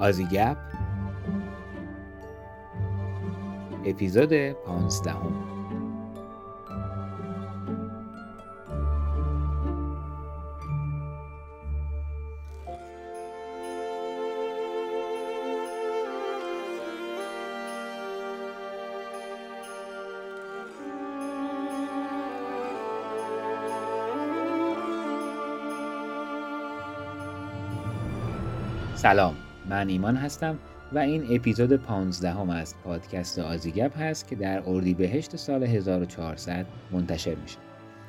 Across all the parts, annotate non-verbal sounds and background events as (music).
آزیگپ اپیزود پانزدهم. سلام. من ایمان هستم و این اپیزود 15 هم از پادکست آزیگپ هست که در اردیبهشت سال 1400 منتشر میشه.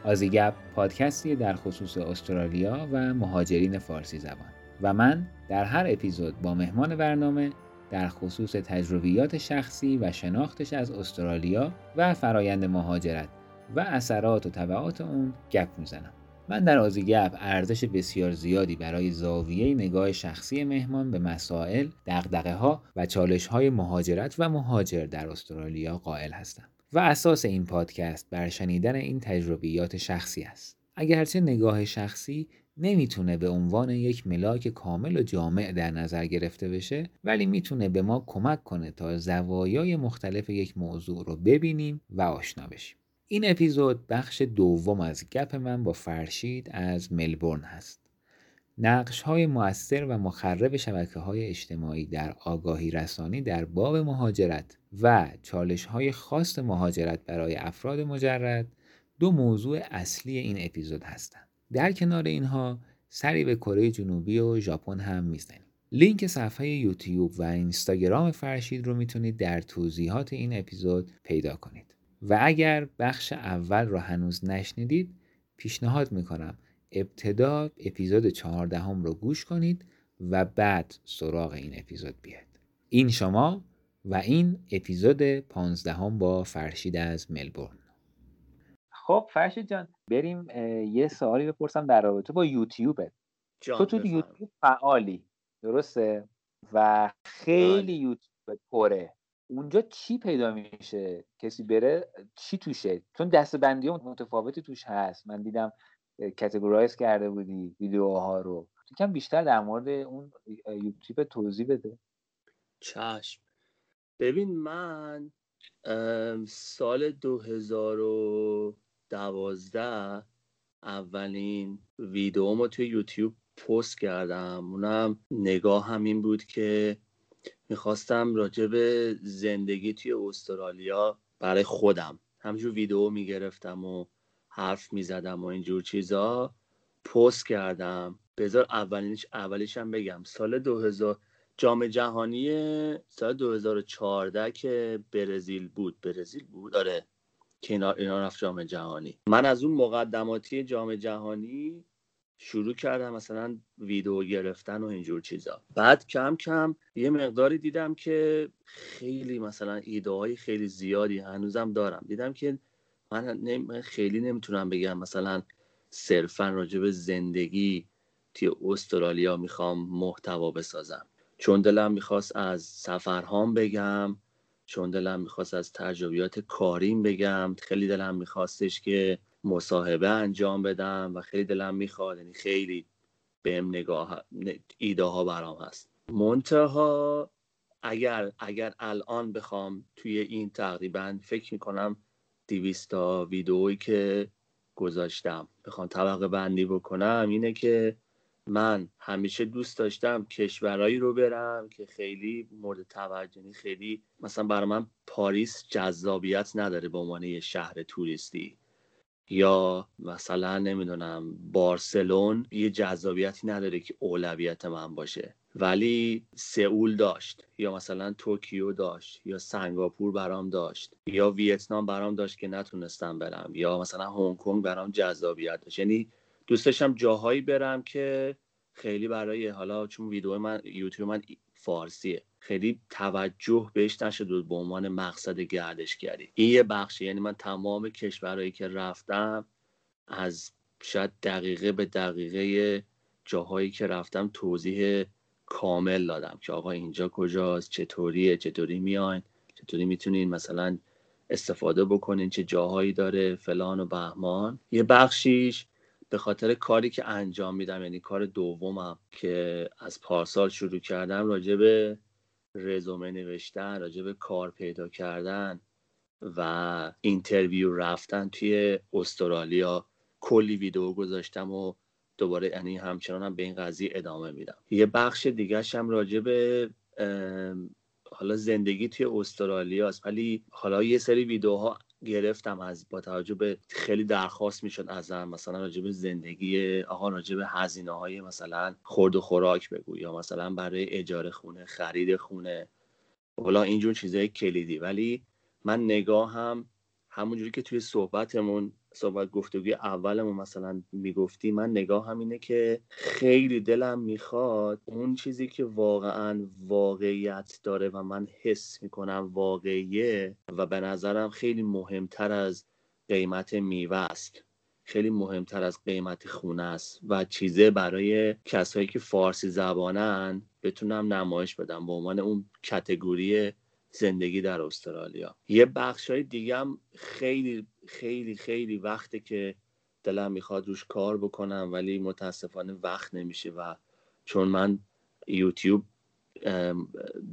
آزیگپ پادکستی در خصوص استرالیا و مهاجرین فارسی زبان. و من در هر اپیزود با مهمان برنامه در خصوص تجربیات شخصی و شناختش از استرالیا و فرایند مهاجرت و اثرات و طبعات اون گپ می‌زنم. من در آزیگپ ارزش بسیار زیادی برای زاویه نگاه شخصی مهمان به مسائل، دقدقه ها و چالش های مهاجرت و مهاجر در استرالیا قائل هستم. و اساس این پادکست بر شنیدن این تجربیات شخصی است. اگرچه نگاه شخصی نمی‌تونه به عنوان یک ملاک کامل و جامع در نظر گرفته بشه ولی می‌تونه به ما کمک کنه تا زوایای مختلف یک موضوع رو ببینیم و آشنا بشیم. این اپیزود بخش دوم از گپ من با فرشید از ملبورن هست. نقش های مؤثر و مخرب شبکه های اجتماعی در آگاهی رسانی در باب مهاجرت و چالش های خاص مهاجرت برای افراد مجرد دو موضوع اصلی این اپیزود هستند. در کنار اینها سری به کره جنوبی و ژاپن هم می‌زنیم. لینک صفحه یوتیوب و اینستاگرام فرشید رو می‌تونید در توضیحات این اپیزود پیدا کنید. و اگر بخش اول رو هنوز نشنیدید پیشنهاد می‌کنم ابتدا اپیزود چهاردهم رو گوش کنید و بعد سراغ این اپیزود بیاید. این شما و این اپیزود پانزدهم با فرشید از ملبورن. خب فرشید جان بریم یه سوالی بپرسم در رابطه با یوتیوبت تو تو یوتیوب فعالی درسته؟ و خیلی. یوتیوب پره. اونجا چی پیدا میشه؟ کسی بره چی توشه؟ چون دستبندی متفاوتی توش هست. من دیدم کتگورایز کرده بودی ویدیوها رو. کم بیشتر در مورد اون یوتیوب توضیح بده. چشم. ببین من سال 2012 اولین ویدیومو توی یوتیوب پست کردم. اونم نگاه هم این بود که می‌خواستم راجع به زندگی توی استرالیا برای خودم. همجور ویدیو می‌گرفتم و حرف می‌زدم و اینجور چیزا پست کردم. بذار اولینش اولیش هم بگم. سال 2000 جام جهانی سال 2014 که برزیل بود. برزیل بود؟ آره. که اینا رفت جام جهانی. من از اون مقدماتی جام جهانی شروع کردم مثلا ویدیو گرفتن و اینجور چیزا. بعد کم کم یه مقداری دیدم که خیلی مثلا ایده های خیلی زیادی هنوزم دارم. دیدم که من خیلی نمی‌تونم بگم مثلا صرفا راجع به زندگی توی استرالیا می‌خوام محتوا بسازم. چون دلم می‌خواست از سفرهام بگم چون دلم می‌خواست از تجربیات کاریم بگم خیلی دلم میخواستش که مصاحبه انجام بدم و خیلی دلم می‌خواد یعنی خیلی بهم نگاه ایده ها برام هست. منتها اگر اگر الان بخوام توی این تقریبا فکر می‌کنم دیویستا ویدئویی که گذاشتم بخوام طبقه بندی بکنم اینه که من همیشه دوست داشتم کشورهایی رو برم که خیلی مورد توجه یعنی خیلی مثلا برای من پاریس جذابیت نداره به عنوان یه شهر توریستی. یا مثلا نمی‌دونم بارسلون یه جذابیتی نداره که اولویت من باشه. ولی سئول داشت یا مثلا توکیو داشت یا سنگاپور برام داشت یا ویتنام برام داشت که نتونستم برم یا مثلا هنگ کنگ برام جذابیت داشت. یعنی دوست داشتم جاهایی برم که خیلی برای حالا چون ویدیو من یوتیوب من فارسیه. خیلی توجه بهش نشد به عنوان مقصد گردشگری. این یه بخشی یعنی من تمام کشورهایی که رفتم از شاید دقیقه به دقیقه جاهایی که رفتم توضیح کامل دادم که آقا اینجا کجاست چطوریه چطوری میاین چطوری می‌تونین مثلا استفاده بکنین چه جاهایی داره فلان و بهمان. یه بخشیش به خاطر کاری که انجام میدم یعنی کار دومم که از پارسال شروع کردم راجع به رزومه نوشتن راجع به کار پیدا کردن و اینترویو رفتن توی استرالیا. کلی ویدیو گذاشتم و دوباره یعنی همچنان هم به این قضیه ادامه میدم. یه بخش دیگه هم راجع به حالا زندگی توی استرالیا است. ولی حالا یه سری ویدیوها گرفتم از با توجه به خیلی درخواست می‌شد ازم مثلا راجع به زندگی آقا راجع به هزینه های مثلا خورد و خوراک بگو یا مثلا برای اجاره خونه خرید خونه. حالا اینجور چیزای کلیدی. ولی من نگاه هم همونجوری که توی صحبتمون صحبت گفتگوی اولمون مثلا می‌گفتی من نگاه هم اینه که خیلی دلم می‌خواد اون چیزی که واقعا واقعیت داره و من حس می‌کنم واقعیه و به نظرم خیلی مهمتر از قیمت میوه است. خیلی مهمتر از قیمت خونه است و چیزه برای کسایی که فارسی زبانن بتونم نمایش بدم به عنوان اون کتگوری زندگی در استرالیا. یه بخش های دیگه هم خیلی خیلی خیلی وقته که دلم می‌خواد روش کار بکنم ولی متاسفانه وقت نمیشه و چون من یوتیوب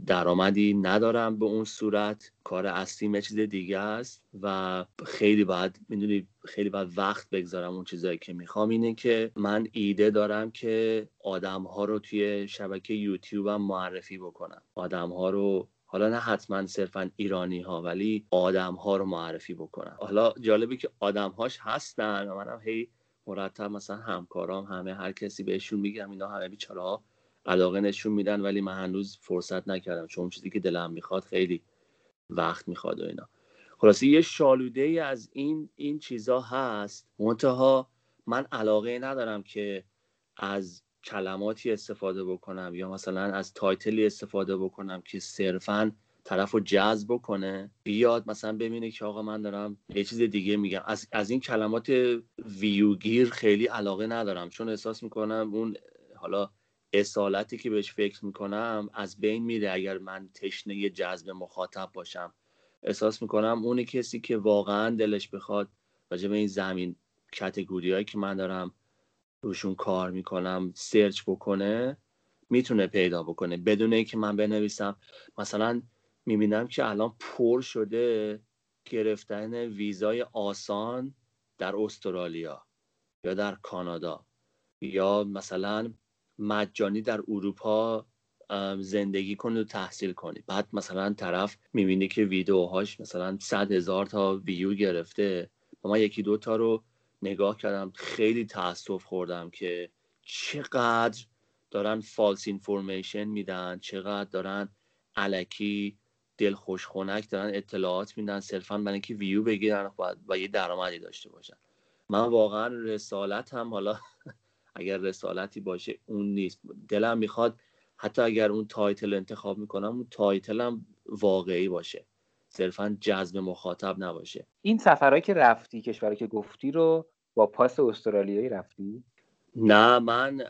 درآمدی ندارم به اون صورت کار اصلی یه چیز دیگه است و خیلی باید می‌دونی خیلی باید وقت بگذارم اون چیزایی که می‌خوام. اینه که من ایده دارم که آدم ها رو توی شبکه یوتیوبم معرفی بکنم. آدم ها رو حالا نه حتما صرفا ایرانی ها ولی آدم ها رو معرفی بکنم حالا جالبی که آدم هاش هستن و منم هی مرتب مثلا همکارام همه هر کسی بهشون میگم اینا همه بیچاره علاقه نشون میدن ولی من هنوز فرصت نکردم چون چیزی که دلم می‌خواد خیلی وقت می‌خواد و اینا. خلاصی یه شالوده ای از این این چیزا هست. منتها من علاقه ندارم که از کلماتی استفاده بکنم یا مثلا از تایتلی استفاده بکنم که صرفا طرف رو جذب بکنه بیاد مثلا ببینه که آقا من دارم یه چیز دیگه میگم. از, از این کلمات ویوگیر خیلی علاقه ندارم چون احساس می‌کنم اون حالا اصالتی که بهش فکر می‌کنم از بین میره اگر من تشنه جذب مخاطب باشم. احساس می‌کنم اونی کسی که واقعا دلش بخواد راجع به این زمین کتگوری که من دارم روشون کار می‌کنم سرچ بکنه می‌تونه پیدا بکنه. بدون اینکه من بنویسم مثلا می‌بینم که الان پر شده گرفتن ویزای آسان در استرالیا یا در کانادا یا مثلا مجانی در اروپا زندگی کنی و تحصیل کنی بعد مثلا طرف می‌بینی که ویدیوهاش مثلا صد هزار تا ویو گرفته و من یکی دو تا رو نگاه کردم خیلی تاسف خوردم که چقدر دارن false information میدن چقدر دارن علکی دل خوشخونک دارن اطلاعات میدن صرفا برای اینکه ویو بگیرن و یه درآمدی داشته باشن. من واقعا رسالتم حالا (laughs) اگر رسالتی باشه اون نیست. دلم می‌خواد حتی اگر اون title انتخاب می‌کنم اون title هم واقعی باشه. صرفا جذب مخاطب نباشه. این سفرهایی که رفتی کشوری که گفتی رو با پاس استرالیایی رفتی؟ نه من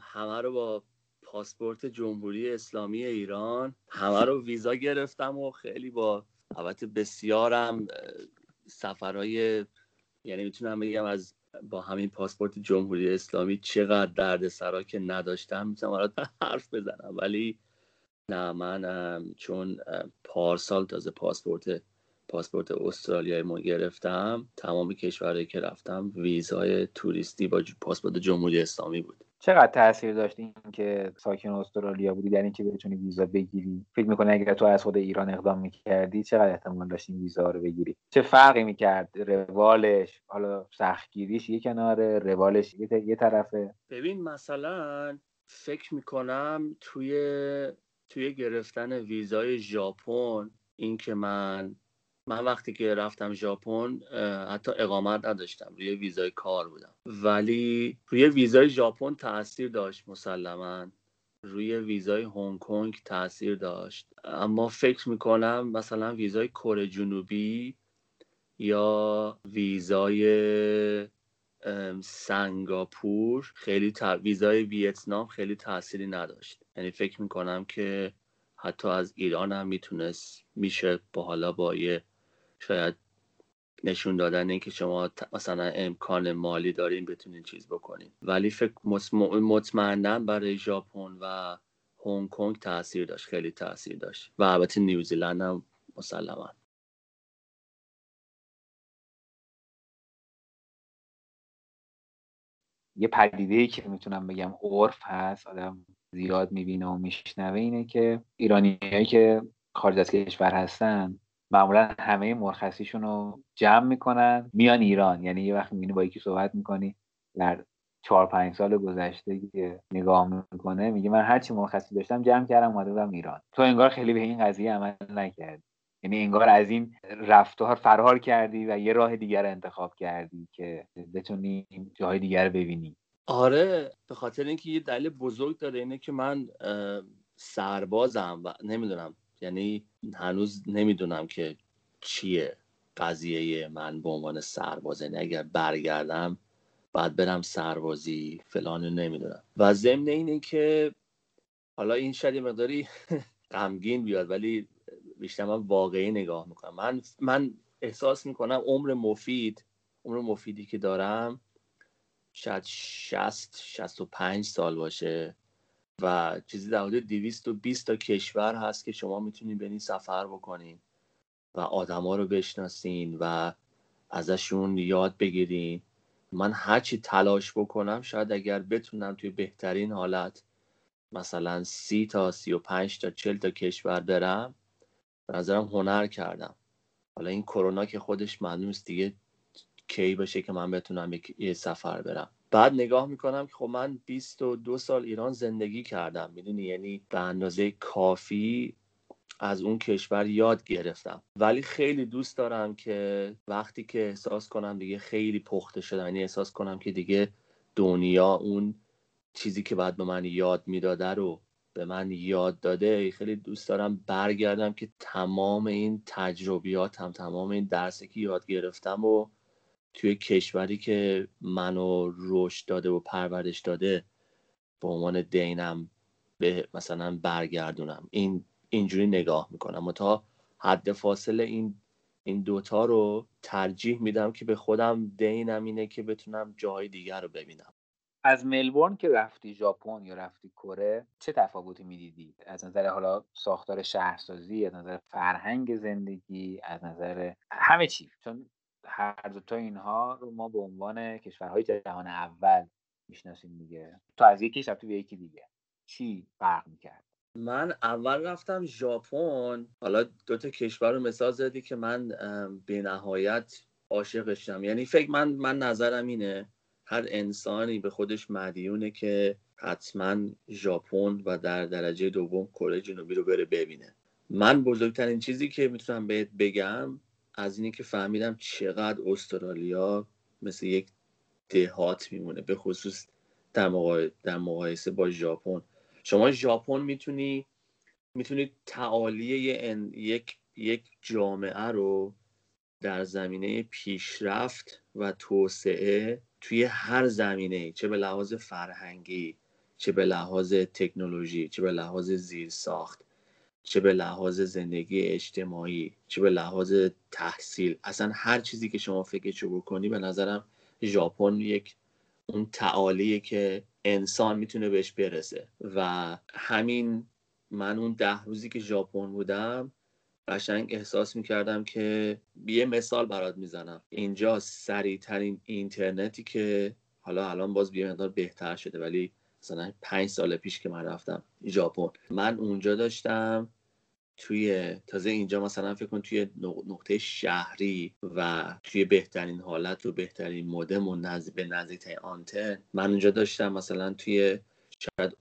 همه رو با پاسپورت جمهوری اسلامی ایران همه رو ویزا گرفتم و خیلی با البته بسیارم سفرهای یعنی می‌تونم بگم از با همین پاسپورت جمهوری اسلامی چقدر درد سرا که نداشتم. می‌تونم حرف بزنم ولی نه من چون پارسال تازه پاسپورت پاسپورت استرالیای ما گرفتم تمام کشورهایی که رفتم ویزای توریستی با پاسپورت جمهوری اسلامی بود. چقدر تاثیر داشت این که ساکن استرالیا بودی؟ در اینکه بتونی ویزا بگیری. فکر می‌کنی اگر تو از خود ایران اقدام می‌کردی چقدر احتمال داشت این ویزا رو بگیری؟ چه فرقی می‌کرد؟ روالش حالا سختگیریش یه کناره روالش یه طرفه. ببین مثلا فکر می‌کنم توی توی گرفتن ویزای ژاپن اینکه من من وقتی که رفتم ژاپن حتی اقامت نداشتم روی ویزای کار بودم. ولی روی ویزای ژاپن تاثیر داشت مسلما. روی ویزای هنگ کنگ تاثیر داشت. اما فکر می‌کنم مثلا ویزای کره جنوبی یا ویزای سنگاپور خیلی تا... ویزای ویتنام خیلی تاثیری نداشت. یعنی فکر می‌کنم که حتی از ایران هم می‌تونست میشه با حالا با یه شاید نشون دادن اینکه شما مثلا امکان مالی دارین بتونین چیز بکنین. ولی فکر مطمئنا برای ژاپن و هنگ کنگ تاثیر داشت خیلی تاثیر داشت و البته نیوزیلند هم مسلما. یه پدیده ای که می‌تونم بگم عرف هست آدم زیاد می‌بینه و میشنوه اینه که ایرانیایی که خارج از کشور هستن معمولا همه مرخصیشون رو جمع می‌کنن. میان ایران یعنی یه وقت می‌بینی با یکی صحبت می‌کنی در چهار پنج سال گذشته که نگاه می‌کنه میگه من هرچی مرخصی داشتم جمع کردم اومده ایران. تو انگار خیلی به این قضیه عمل نکردی. یعنی انگار از این رفتار فرار کردی و یه راه دیگر انتخاب کردی که بتونی جاهای دیگر ببینی. آره به خاطر اینکه یه دلیل بزرگ داره اینه که من سربازم و نمی‌دونم یعنی هنوز نمی‌دونم که چیه قضیه من به عنوان سرباز. یعنی اگر برگردم بعد برم سربازی فلان نمی‌دونم. و ضمن اینه که حالا این شاید مقداری (laughs) غمگین بیاد ولی بیشتر من واقعی نگاه می‌کنم. من من احساس می‌کنم عمر مفید عمر مفیدی که دارم شاید 60 65 سال باشه. و چیزی در حدود 220 تا کشور هست که شما می‌تونید برین سفر بکنین و آدما رو بشناسین و ازشون یاد بگیرین. من هرچی تلاش بکنم شاید اگر بتونم توی بهترین حالت مثلا سی تا سی و پنج تا چل تا کشور برم به نظرم هنر کردم. حالا این کرونا که خودش معلوم است دیگه کی باشه که من بتونم یه سفر برم. بعد نگاه می‌کنم که خب من 22 سال ایران زندگی کردم. می‌دونی؟ یعنی به اندازه کافی از اون کشور یاد گرفتم. ولی خیلی دوست دارم که وقتی که احساس کنم دیگه خیلی پخته شدم یعنی احساس کنم که دیگه دنیا اون چیزی که بعد به من یاد می‌داده رو به من یاد داده. خیلی دوست دارم برگردم که تمام این تجربیات هم تمام این درسی که یاد گرفتم و توی کشوری که منو رشد داده و پرورش داده به عنوان دینم به مثلا برگردونم. این اینجوری نگاه می‌کنم و تا حد فاصله این این دوتا رو ترجیح میدم که به خودم دینم اینه که بتونم جای دیگر رو ببینم. از ملبورن که رفتی ژاپن یا رفتی کره چه تفاوتی می‌دیدی؟ از نظر حالا ساختار شهرسازی از نظر فرهنگ زندگی از نظر همه چی. چون هر دو تا اینها رو ما به عنوان کشورهای جهان اول می‌شناسیم دیگه. تو از یکی رفتی به یکی دیگه. چی فرق می‌کرد؟ من اول رفتم ژاپن. حالا دو تا کشور رو مثال زدی که من به نهایت عاشقشم. یعنی فکر من من نظرم اینه هر انسانی به خودش مدیونه که حتما ژاپن و در درجه دوم کره جنوبی رو بره ببینه. من بزرگترین چیزی که می‌تونم بهت بگم از اینه که فهمیدم چقدر استرالیا مثل یک دهات میمونه به خصوص در, در مقایسه با ژاپن. شما ژاپن می‌تونی می‌تونی تعالی یک یک جامعه رو در زمینه پیشرفت و توسعه توی هر زمینه چه به لحاظ فرهنگی چه به لحاظ تکنولوژی چه به لحاظ زیرساخت. چه به لحاظ زندگی اجتماعی چه به لحاظ تحصیل. اصلا هر چیزی که شما فکرشو بکنی به نظرم ژاپن یک اون تعالیه که انسان می‌تونه بهش برسه. و همین من اون ده روزی که ژاپن بودم قشنگ احساس می‌کردم که یه مثال برات می‌زنم. اینجا سریعترین اینترنتی که حالا الان باز یه مقدار بهتر شده ولی مثلا پنج سال پیش که من رفتم ژاپن من اونجا داشتم توی تازه اینجا مثلا فکر کن توی نقطه شهری و توی بهترین حالت و بهترین مودم و نزد به نزدیک آنتن. من اونجا داشتم مثلا توی شاید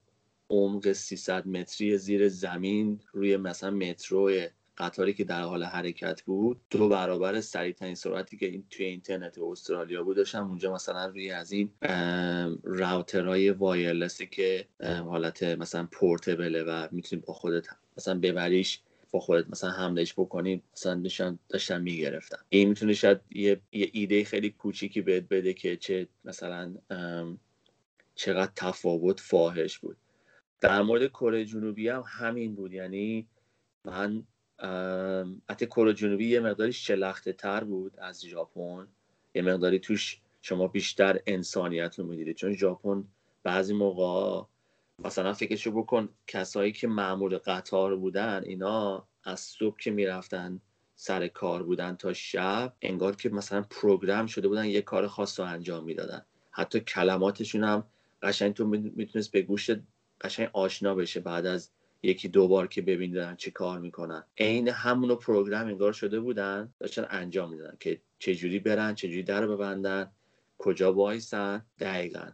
عمق 300 متری زیر زمین روی مثلا مترو قطاری که در حال حرکت بود. دو برابر سریعترین سرعتی که این توی اینترنت استرالیا بود داشتم. اونجا مثلا روی از این راوترهای وایرلسی که حالت مثلا پورتبله و می‌تونی با خودت مثلا ببریش خودت مثلا حملش بکنی مثلا داشتم داشتم می‌گرفتم این می‌تونه شاید یه, یه ایده خیلی کوچیکی بهت بده که چه مثلا چقدر تفاوت فاحش بود. در مورد کره جنوبی هم همین بود. یعنی من حتی کره جنوبی یه مقداری شلخته تر بود از ژاپن. یه مقداری توش شما بیشتر انسانیت رو می‌دیدید. چون ژاپن بعضی موقع مثلا فکرشو بکن کسایی که معمول قطار بودن اینا از صبح که می‌رفتن سر کار بودن تا شب انگار که مثلا پروگرام شده بودن یه کار خاص رو انجام می‌دادن. حتی کلماتشون هم قشنگ تو می‌تونست به گوشت قشنگ آشنا بشه بعد از یکی دو بار که ببین چه کار می‌کنن. عین همونو پروگرام انگار شده بودن داشتن انجام می‌دادن که چجوری برن چجوری در ببندن کجا وایسن. دقیقا.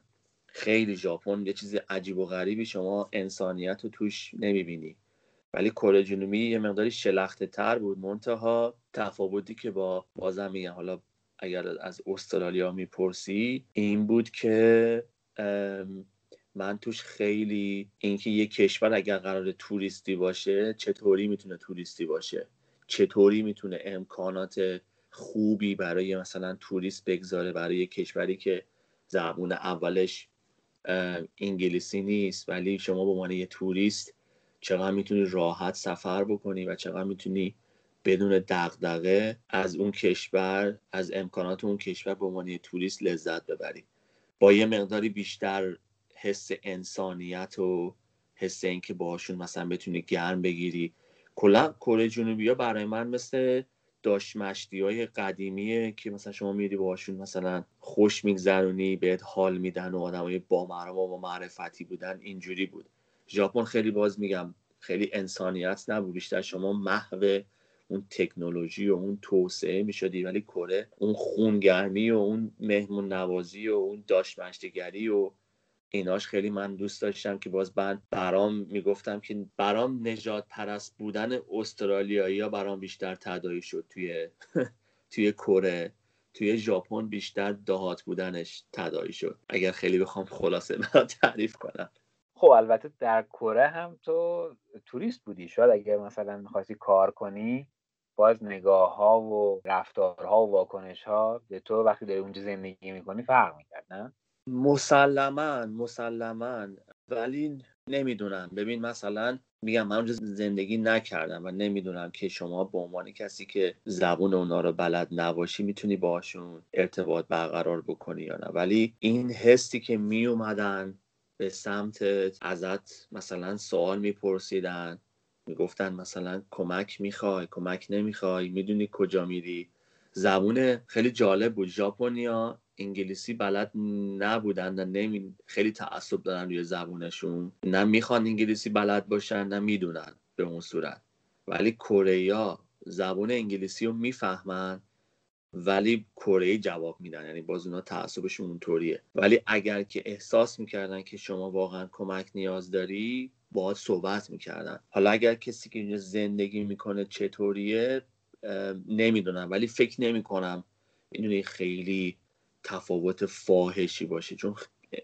خیلی ژاپن یه چیز عجیب و غریبی شما انسانیت رو توش نمی‌بینی. ولی کره جنوبی یه مقداری شلخته تر بود منتها تفاوتی که با بازم میگم حالا اگر از استرالیا می‌پرسی این بود که من توش خیلی اینکه یه کشور اگر قرار توریستی باشه چطوری می‌تونه توریستی باشه؟ چطوری می‌تونه امکانات خوبی برای مثلا توریست بگذاره برای کشوری که زبون اولش انگلیسی نیست ولی شما به عنوان یه توریست چقدر می‌تونی راحت سفر بکنی و چقدر می‌تونی بدون دغدغه از اون کشور از امکانات اون کشور به عنوان توریست لذت ببری. با یه مقداری بیشتر حس انسانیت و حس اینکه باهاشون مثلا بتونی گرم بگیری. کلا کره جنوبی ها برای من مثل داشت مشتی های قدیمیه که مثلا شما میری باهاشون مثلا خوش میگذرونی بهت حال میدن و آدم های با و معرفتی بودن اینجوری بود. ژاپن خیلی باز میگم خیلی انسانیت نبود. بیشتر شما محو اون تکنولوژی و اون توسعه می‌شدی. ولی کره اون خونگرمی و اون مهمون نوازی و اون داشت و ایناش خیلی من دوست داشتم که باز من برام می‌گفتم که برام نجات پرست بودن استرالیایی ها برام بیشتر تدایی شد توی (laughs) توی کره. توی ژاپن بیشتر دهات بودنش تدایی شد. اگر خیلی بخوام خلاصه (laughs) تعریف کنم. خب البته در کره هم تو توریست بودی. شاید اگر مثلا می‌خواستی کار کنی باز نگاه ها و رفتارها و واکنش ها به تو وقتی داری اونجا زندگی می‌کنی فرق می‌کرد نه؟ مسلما مسلما. ولی نمی‌دونم. ببین مثلا میگم من اونجا زندگی نکردم و نمی‌دونم که شما به عنوان کسی که زبون اونا رو بلد نباشی می‌تونی باشون ارتباط برقرار بکنی یا نه. ولی این حسی که می اومدن به سمت ازت مثلا سوال میپرسیدن می‌گفتن مثلا کمک می‌خوای کمک نمی‌خوای می‌دونی کجا میری. زبون خیلی جالب بود. ژاپنیا انگلیسی بلد نبودن نمی... خیلی تعصب دارن روی زبونشون. نه می‌خوان انگلیسی بلد باشن نه می‌دونن به اون صورت. ولی کره زبون انگلیسی رو می‌فهمن ولی کره جواب میدن. یعنی باز اونا تعصبشون اونطوریه. ولی اگر که احساس می‌کردن که شما واقعا کمک نیاز داری باید صحبت می‌کردن. حالا اگر کسی که اینجا زندگی می‌کنه چطوریه نمی‌دونم. ولی فکر نمی‌کنم. می‌دونی خیلی تفاوت فاحشی باشه. چون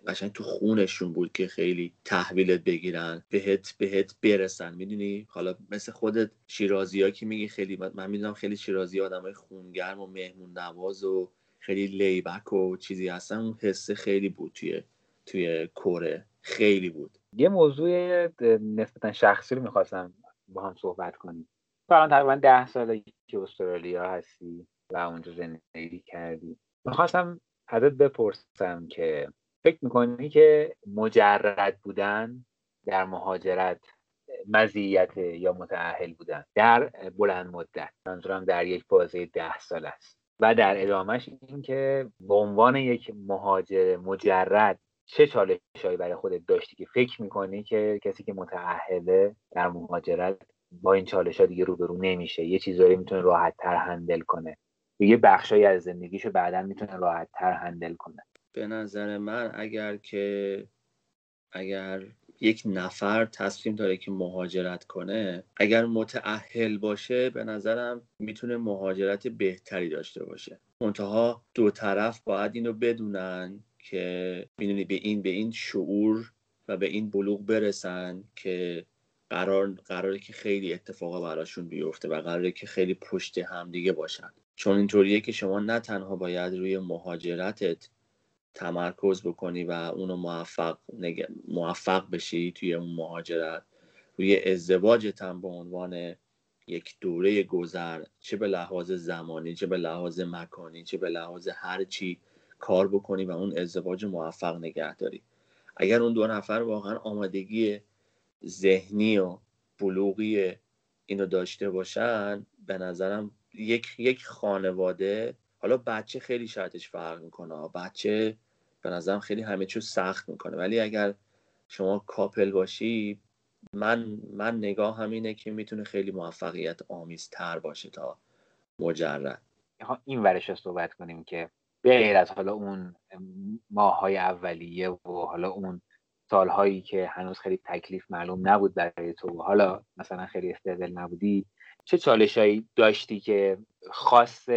قشنگ تو خونشون بود که خیلی تحویلت بگیرن بهت بهت برسن. می‌دونی؟ حالا مثل خودت شیرازی ها که میگی خیلی من می‌دونم خیلی شیرازی آدم های خونگرم و مهمون نواز و خیلی لیبک و چیزی هستن. اون حسه خیلی بود توی توی کره. خیلی بود. یه موضوع نسبتا شخصی رو می‌خواستم با هم صحبت کنیم. فران تقریبا ده ساله که استرالیا هستی و اونجا زندگی کردی. می‌خواستم ازت بپرسم که فکر می‌کنی که مجرد بودن در مهاجرت مزیت یا متعهل بودن در بلند مدت؟ منظورم در یک بازه ده سال است. و در ادامهش این که به عنوان یک مهاجر مجرد چه چالش هایی برای خودت داشتی که فکر می‌کنی که کسی که متعهله در مهاجرت با این چالش ها دیگه روبرو نمیشه؟ یه چیزایی می‌تونه راحت تر هندل کنه. یه بخشایی از زندگیشو بعدا می‌تونه راحت تر هندل کنه. به نظر من اگر که اگر یک نفر تصمیم داره که مهاجرت کنه اگر متعهل باشه به نظرم می‌تونه مهاجرت بهتری داشته باشه. منتها دو طرف باید اینو بدونن که می‌دونی به این به این شعور و به این بلوغ برسن که قرار قراره که خیلی اتفاقا براشون بیفته و قراره که خیلی پشت همدیگه باشن. چون اینطوریه که شما نه تنها باید روی مهاجرتت تمرکز بکنی و اونو موفق, موفق بشی توی اون مهاجرت. روی ازدواجت هم به عنوان یک دوره گذر چه به لحاظ زمانی چه به لحاظ مکانی چه به لحاظ هر چی کار بکنی و اون ازدواج موفق نگه داری. اگر اون دو نفر واقعا آمادگی ذهنی و بلوغی اینو داشته باشن به نظرم یک یک خانواده حالا بچه خیلی شرطش فرق می‌کنه بچه به نظرم خیلی همه چیز سخت می‌کنه. ولی اگر شما کاپل باشی من من نگاه همینه که می‌تونه خیلی موفقیت آمیزتر باشه تا مجرد. این ورش رو صحبت کنیم که غیر از حالا اون ماهای اولیه و حالا اون سالهایی که هنوز خیلی تکلیف معلوم نبود برای تو حالا مثلا خیلی استقل نبودی چه چالشهایی داشتی که خاص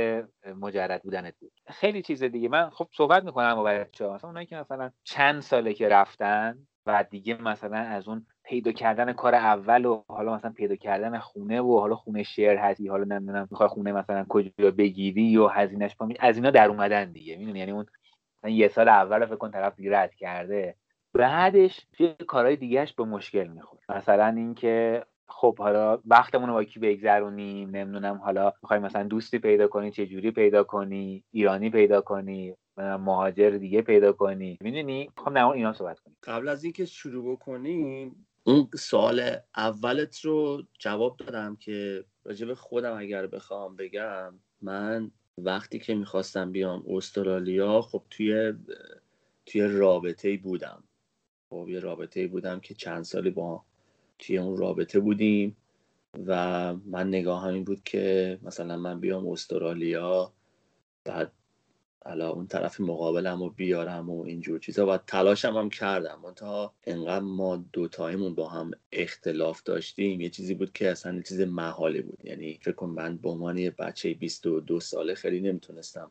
مجرد بودنت بود؟ خیلی چیز دیگه. من خب صحبت می‌کنم با بچه ها مثلا اونایی که مثلا چند ساله که رفتن و دیگه مثلا از اون پیدا کردن کار اول و حالا مثلا پیدا کردن خونه و حالا خونه شعر هستی حالا نمی‌دونم می‌خوای خونه مثلا کجا بگیری و هزینهش پامین از اینا در اومدن دیگه. می‌دونی؟ یعنی اون مثلا یه سال اول فکر کن طرف دیگه رد کرده. بعدش توی کارهای دیگهش به مشکل می‌خوره مثلا اینکه خب حالا وقتمون رو با کی بگذرونیم نمی‌دونم حالا می‌خوای مثلا دوستی پیدا کنی چه جوری پیدا کنی؟ ایرانی پیدا کنی؟ مهاجر دیگه پیدا کنی؟ می‌دونی؟ خب نه اینا صحبت کنیم. قبل از اینکه شروع بکنیم اون سوال اولت رو جواب دادم که راجب خودم اگر بخوام بگم من وقتی که می‌خواستم بیام استرالیا خب توی توی رابطه بودم. خب یه رابطه بودم که چند سالی با توی اون رابطه بودیم و من نگاه این بود که مثلا من بیام استرالیا بعد حالا اون طرف مقابلم رو بیارم و اینجور چیزا. و تلاشم هم کردم. منتها انقدر ما دوتایمون با هم اختلاف داشتیم. یه چیزی بود که اصلا یه چیز محالی بود. یعنی فکر کن من به عنوان یه بچه 22 ساله خیلی نمی‌تونستم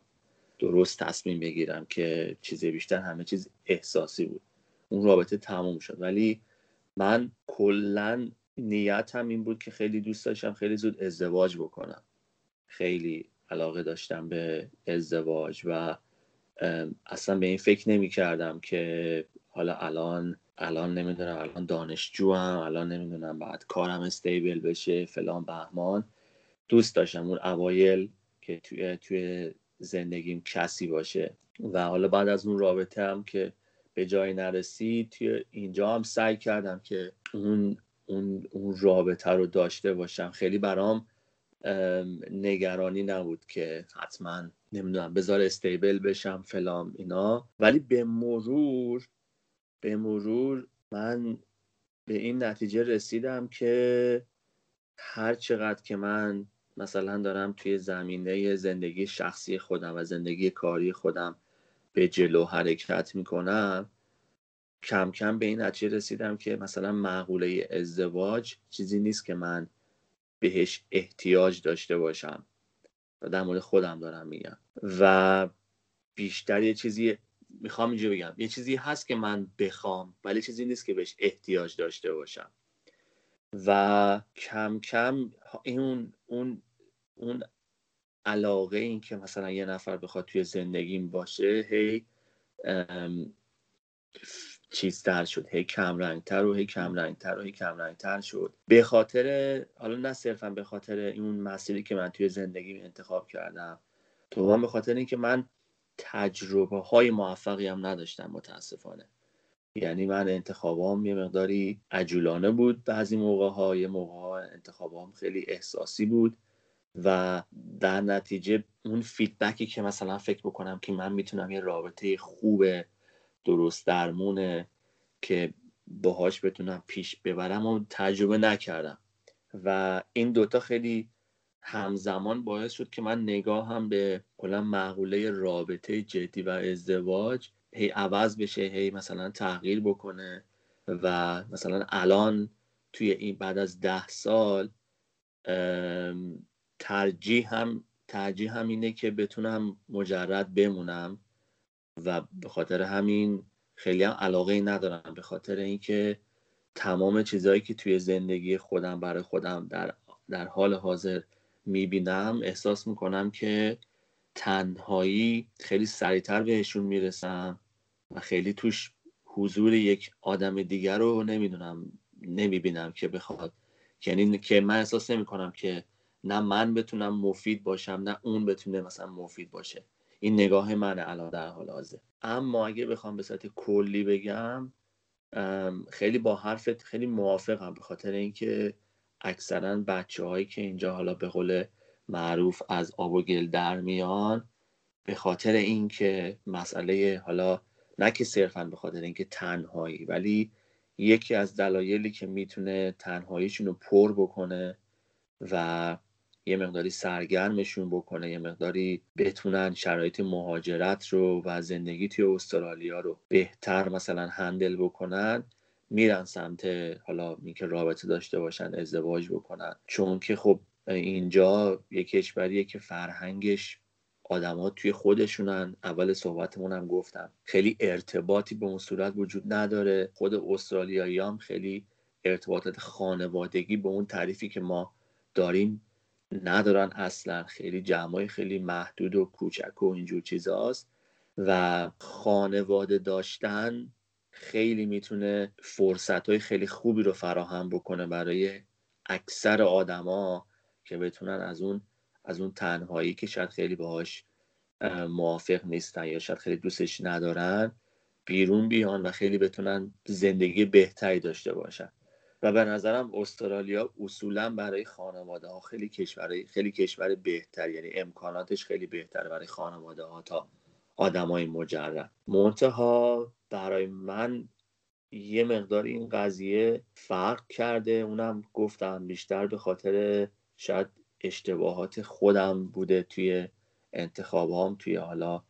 درست تصمیم بگیرم که چیز بیشتر همه چیز احساسی بود. اون رابطه تموم شد. ولی من کلا نیتم این بود که خیلی دوست داشتم خیلی زود ازدواج بکنم. خیلی علاقه داشتم به ازدواج و اصلا به این فکر نمی کردم که حالا الان الان نمی‌دونم الان دانشجو هم الان نمی‌دونم بعد کارم استیبل بشه فلان بهمان. دوست داشتم اون اوایل که توی توی زندگیم کسی باشه. و حالا بعد از اون رابطه هم که به جای نرسید توی اینجا هم سعی کردم که اون اون, اون رابطه رو داشته باشم. خیلی برام نگرانی نبود که حتما نمی‌دونم بذار استیبل بشم فلام اینا. ولی به مرور به مرور من به این نتیجه رسیدم که هر چقدر که من مثلا دارم توی زمینه زندگی شخصی خودم و زندگی کاری خودم به جلو حرکت می‌کنم کم کم به این نتیجه رسیدم که مثلا معقوله ازدواج چیزی نیست که من بهش احتیاج داشته باشم و در مورد خودم دارم میگم. و بیشتر یه چیزی می‌خوام اینجا بگم. یه چیزی هست که من بخوام ولی چیزی نیست که بهش احتیاج داشته باشم. و کم کم اون اون اون علاقه این که مثلا یه نفر بخواد توی زندگیم باشه هی چیزتر شد هی کم رنگتر و هی کم رنگتر و هی کم رنگتر شد. به خاطر حالا نه صرفا به خاطر این مسیری که من توی زندگی انتخاب کردم تو به خاطر اینکه من تجربه های موفقی هم نداشتم متاسفانه. یعنی من انتخابام یه مقداری عجولانه بود بعضی موقع ها یه موقع ها انتخابام خیلی احساسی بود. و در نتیجه اون فیدبکی که مثلا فکر بکنم که من می‌تونم یه رابطه خوب درست درمونه که باهاش بتونم پیش ببرم و تجربه نکردم. و این دوتا خیلی همزمان باعث شد که من نگاه هم به کلا معقوله رابطه جدی و ازدواج هی عوض بشه هی مثلا تغییر بکنه و مثلا الان توی این بعد از ده سال ترجیح هم ترجیح هم اینه که بتونم مجرد بمونم و به خاطر همین خیلی هم علاقه ندارم. به خاطر اینکه تمام چیزهایی که توی زندگی خودم برای خودم در, در حال حاضر می‌بینم احساس می‌کنم که تنهایی خیلی سریعتر بهشون می‌رسم و خیلی توش حضور یک آدم دیگر رو نمی‌دونم نمی‌بینم که بخواد. یعنی که من احساس نمی‌کنم که نه من بتونم مفید باشم نه اون بتونه مثلا مفید باشه. این نگاه منه الان در حال حاضر. اما اگه بخوام به صورت کلی بگم خیلی با حرفت خیلی موافقم به خاطر اینکه اکثرا بچه هایی که اینجا حالا به قول معروف از آب و گل در میان به خاطر اینکه مسئله حالا نه که صرفا به خاطر اینکه تنهایی ولی یکی از دلایلی که می‌تونه تنهاییشون رو پر بکنه و یه مقداری سرگرمشون بکنه یه مقداری بتونن شرایط مهاجرت رو و زندگی توی استرالیا رو بهتر مثلا هندل بکنن میرن سمت حالا اینکه رابطه داشته باشن ازدواج بکنن. چون که خب اینجا یه کشوریه که فرهنگش آدما توی خودشونن. اول صحبتمون هم گفتم خیلی ارتباطی به اون صورت وجود نداره. خود استرالیایی هم خیلی ارتباطات خانوادگی به اون تعریفی که ما داریم ندارن اصلا. خیلی جمعای خیلی محدود و کوچک و اینجور چیزاست. و خانواده داشتن خیلی می‌تونه فرصت های خیلی خوبی رو فراهم بکنه برای اکثر آدما که بتونن از اون از اون تنهایی که شاید خیلی باهاش موافق نیستن یا شاید خیلی دوستش ندارن بیرون بیان و خیلی بتونن زندگی بهتری داشته باشن. و به نظرم استرالیا اصولا برای خانواده ها خیلی کشور خیلی کشور بهتر یعنی امکاناتش خیلی بهتره برای خانواده ها تا آدمای مجرد. منتها برای من یه مقدار این قضیه فرق کرده. اونم گفتم بیشتر به خاطر شاید اشتباهات خودم بوده توی انتخابام توی حالا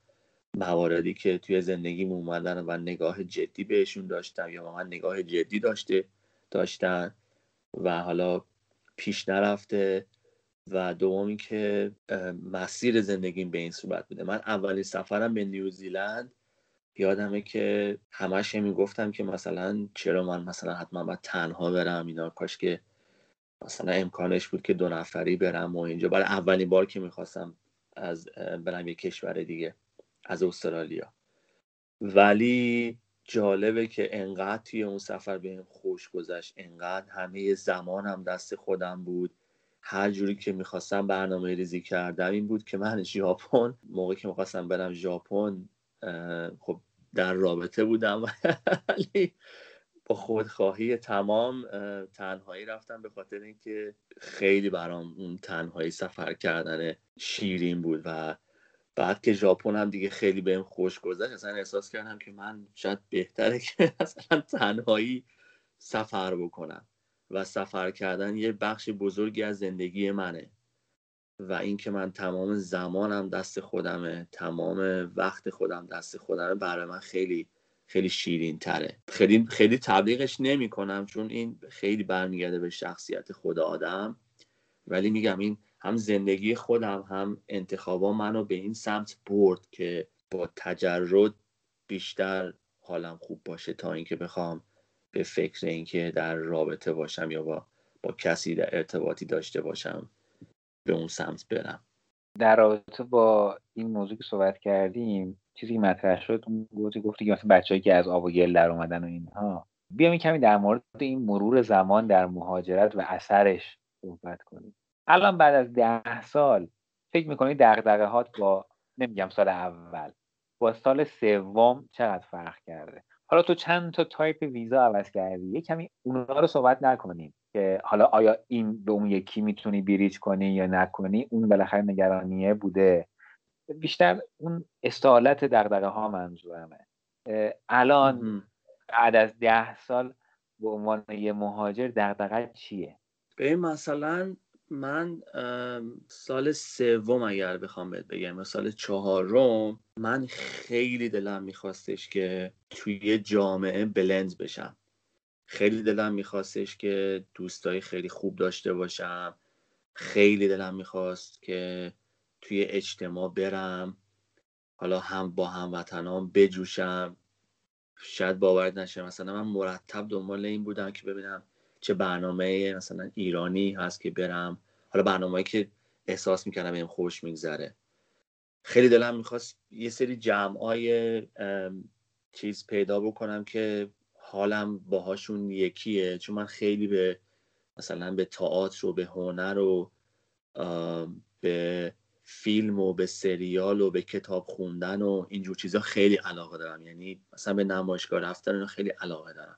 مواردی که توی زندگیم اومدن و نگاه جدی بهشون داشتم یا من نگاه جدی داشته. داشتن و حالا پیش نرفته و دومی که مسیر زندگیم به این صورت بوده. من اولین سفرم به نیوزیلند. یادمه که همش می‌گفتم که مثلا چرا من مثلا حتما باید تنها برم اینا کاش که مثلا امکانش بود که دو نفری برم و اینجا. برای اولین بار که می‌خواستم از برم یه کشور دیگه از استرالیا. ولی جالبه که انقدر توی اون سفر بهم خوش گذشت انقدر همه زمانم دست خودم بود. هر جوری که می‌خواستم برنامه ریزی کردم این بود که من ژاپن موقعی که می‌خواستم برم ژاپن خب در رابطه بودم (laughs) ولی با خودخواهی تمام تنهایی رفتم به خاطر اینکه خیلی برام اون تنهایی سفر کردن شیرین بود و بعد که ژاپن هم دیگه خیلی بهم خوش گذشت اصلا احساس کردم که من شاید بهتره که (laughs) اصلا تنهایی سفر بکنم و سفر کردن یه بخش بزرگی از زندگی منه و اینکه من تمام زمانم دست خودمه تمام وقت خودم دست خودمه برای من خیلی خیلی شیرین تره خیلی خیلی تبلیغش نمی کنم چون این خیلی برمیگرده به شخصیت خود آدم. ولی میگم این هم زندگی خودم هم انتخابا منو به این سمت برد که با تجرد بیشتر حالم خوب باشه تا اینکه بخوام به فکر اینکه در رابطه باشم یا با با کسی در ارتباطی داشته باشم به اون سمت برم. در رابطه با این موضوع که صحبت کردیم چیزی که مطرح شد گفتی گفتی که مثلا بچه‌ای که از آب و گل در اومدن و اینها. بیام کمی در مورد این مرور زمان در مهاجرت و اثرش صحبت کنیم. الان بعد از ده سال فکر می‌کنی دغدغه هات با نمیگم سال اول با سال سوم چقدر فرق کرده؟ حالا تو چند تا تایپ ویزا عوض کردی؟ یه کمی اونا رو صحبت بکنیم که حالا آیا این به اون یکی می‌تونی bridge کنی یا نکنی؟ اون بالاخره نگرانیه بوده. بیشتر اون از حالت دغدغه ها منظورمه. الان بعد از ده سال به عنوان یه مهاجر دغدغه چیه؟ به مثلا من سال سوم اگر بخوام بهت بگم سال چهارم من خیلی دلم میخواستش که توی جامعه بلند بشم. خیلی دلم میخواستش که دوستای خیلی خوب داشته باشم. خیلی دلم می‌خواست که توی اجتماع برم. حالا هم با هموطنان بجوشم. شاید باور نشه مثلا من مرتب دنبال این بودم که ببینم چه برنامه مثلا ایرانی هست که برم. حالا برنامه‌ای که احساس می‌کنم بهم خوش میگذره. خیلی دلم می‌خواست یه سری جمعای چیز پیدا بکنم که حالم باهاشون یکیه. چون من خیلی به مثلا به تئاتر و به هنر و به فیلم و به سریال و به کتاب خوندن و اینجور چیزا خیلی علاقه دارم. یعنی مثلا به نمایشگاه رفتن خیلی علاقه دارم.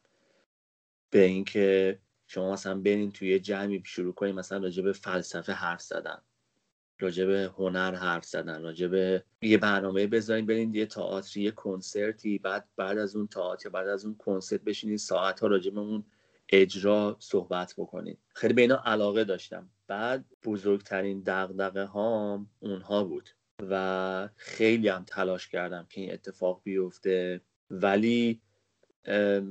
به اینکه شما مثلا برین توی جمعی شروع کنید مثلا راجع به فلسفه حرف زدن راجع به هنر حرف زدن راجع به یه برنامه بذارین برین یه تئاتری یه کنسرتی بعد بعد از اون تئاتر بعد از اون کنسرت بشینید ساعت ها راجع به اون اجرا صحبت بکنید خیلی به اینا علاقه داشتم. بعد بزرگترین دغدغه هام اونها بود و خیلی هم تلاش کردم که این اتفاق بیفته. ولی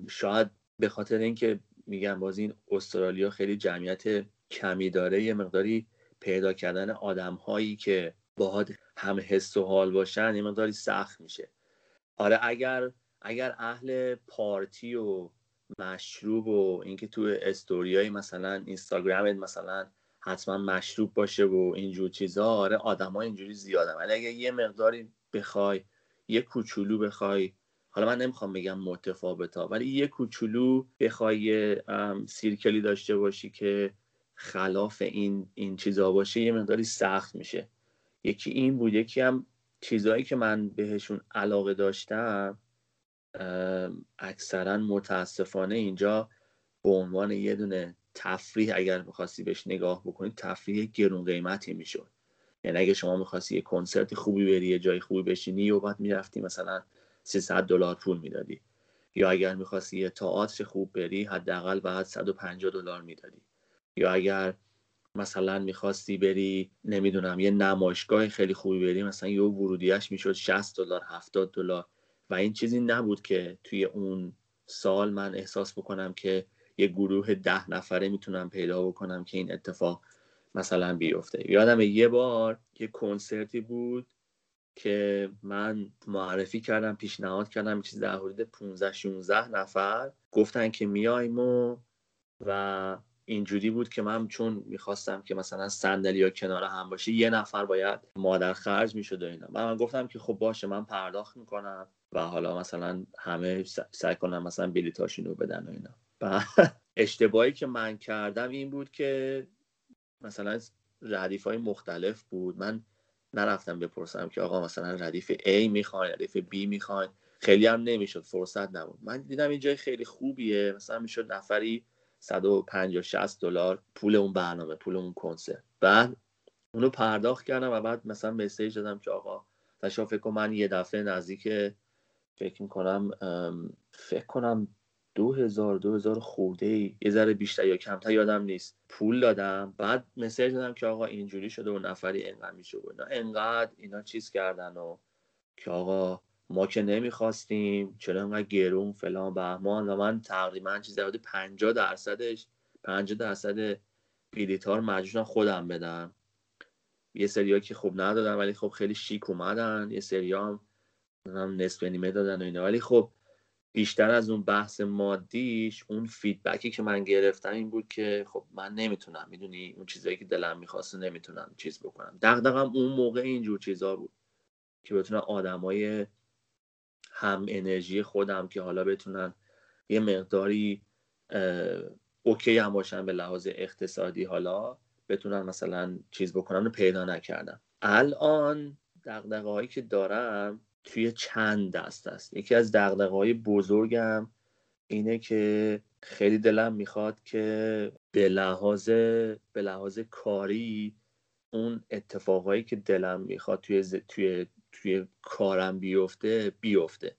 شاید به خاطر اینکه میگم باز این استرالیا خیلی جمعیت کمی داره یه مقداری پیدا کردن آدم هایی که باهات هم حس و حال باشن یه مقداری سخت میشه. آره اگر اگر اهل پارتی و مشروب و اینکه تو استوریای مثلا اینستاگرامت مثلا حتما مشروب باشه و اینجور چیزا آره ها اینجوری زیادن. ولی اگه یه مقداری بخوای یه کوچولو بخوای حالا من نمی‌خوام بگم متفاوتا ولی یه کوچولو بخوای سیرکلی داشته باشی که خلاف این این چیزا باشه یه مقداری سخت میشه. یکی این بود یکی هم چیزهایی که من بهشون علاقه داشتم اکثرا متاسفانه اینجا به عنوان یه دونه تفریح اگر می‌خواستی بهش نگاه بکنید تفریح گرون قیمتی می‌شد. یعنی اگه شما می‌خواستی یه کنسرت خوبی بری یه جای خوبی بشینی و بعد می‌رفتی مثلا 300 دلار پول می‌دادی. یا اگر می‌خواستی یه تئاتر خوب بری حداقل بعد 150 دلار می‌دادی. یا اگر مثلا می‌خواستی بری نمی‌دونم یه نمایشگاه خیلی خوبی بری مثلا یه ورودیش می‌شد 60 دلار 70 دلار. و این چیزی نبود که توی اون سال من احساس بکنم که یه گروه ده نفره می‌تونم پیدا بکنم که این اتفاق مثلا بیفته. یادم یه بار یه کنسرتی بود که من معرفی کردم پیشنهاد کردم چیز در حدود 15 16 نفر گفتن که میایم و و اینجوری بود که من چون می‌خواستم که مثلا صندلی یا کنار هم باشه یه نفر باید مادر خرج می‌شد و اینا. من گفتم که خب باشه من پرداخت می‌کنم و حالا مثلا همه سعی کنم مثلا بلیتاشون رو بدن و اینا. (laughs) و اشتباهی که من کردم این بود که مثلا ردیف های مختلف بود. من نرفتم بپرسم که آقا مثلا ردیف A می‌خواین ردیف B می‌خواین. خیلی هم نمی‌شد فرصت نبود. من دیدم این جای خیلی خوبیه. مثلا می‌شد نفری 150 60 دلار پول اون برنامه پول اون کنسرت بعد اونو پرداخت کردم و بعد مثلا مسیج دادم که آقا تشا فکر من یه دفعه نزدیک فکر می‌کنم فکر کنم دو هزار دو هزار خورده ای. یه ذره بیشتر یا کمتر یادم نیست. پول دادم. بعد مسیج دادم که آقا اینجوری شده و نفری انقدر میشه و اینا. انقدر اینا چیز کردن و که آقا ما که نمی‌خواستیم. چرا انقدر گرون فلان بهمان؟ و من تقریبا چیز در 50 درصدش 50 درصد بلیتار مجبورم خودم بدم. یه سریا که خوب ندادن ولی خب خیلی شیک اومدن. یه سریا هم نصف نیمه دادن و اینا. ولی خب بیشتر از اون بحث مادیش اون فیدبکی که من گرفتم این بود که خب من نمی‌تونم می‌دونی؟ اون چیزایی که دلم می‌خواسته نمی‌تونم چیز بکنم. دغدغم اون موقع اینجور چیزا بود که بتونم آدمای هم انرژی خودم که حالا بتونن یه مقداری اوکی هم باشن به لحاظ اقتصادی حالا بتونن مثلا چیز بکنن رو پیدا نکردم الان دقدقه هایی که دارم توی چند دست است. یکی از دقدقه های بزرگم اینه که خیلی دلم می‌خواد که به لحاظ به لحاظ کاری اون اتفاقایی که دلم می‌خواد توی توی توی کارم بیفته بیفته.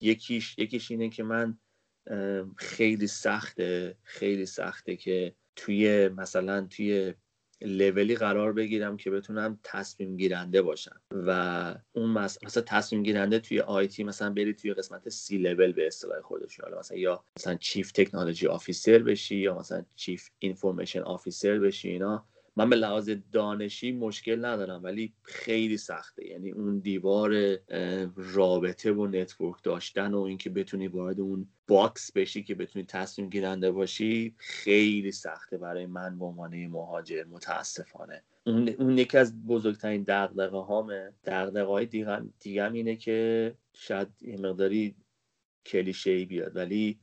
یکیش یکیش اینه که من خیلی سخته خیلی سخته که توی مثلا توی لولی قرار بگیرم که بتونم تصمیم گیرنده باشم. و اون مثلا تصمیم گیرنده توی IT مثلا بری توی قسمت سی لول به اصطلاح خودش. حالا مثلا یا مثلا chief technology officer بشی یا مثلا chief information officer بشی اینا من به لحاظ دانشی مشکل ندارم ولی خیلی سخته. یعنی اون دیوار رابطه و network داشتن و اینکه بتونی وارد اون box بشی که بتونی تصمیم گیرنده باشی خیلی سخته برای من به عنوان مهاجر متاسفانه. اون, اون یکی از بزرگترین دغدغه هامه دغدغه های دیگه, اینه که شاید یه مقداری کلیشه ای بیاد ولی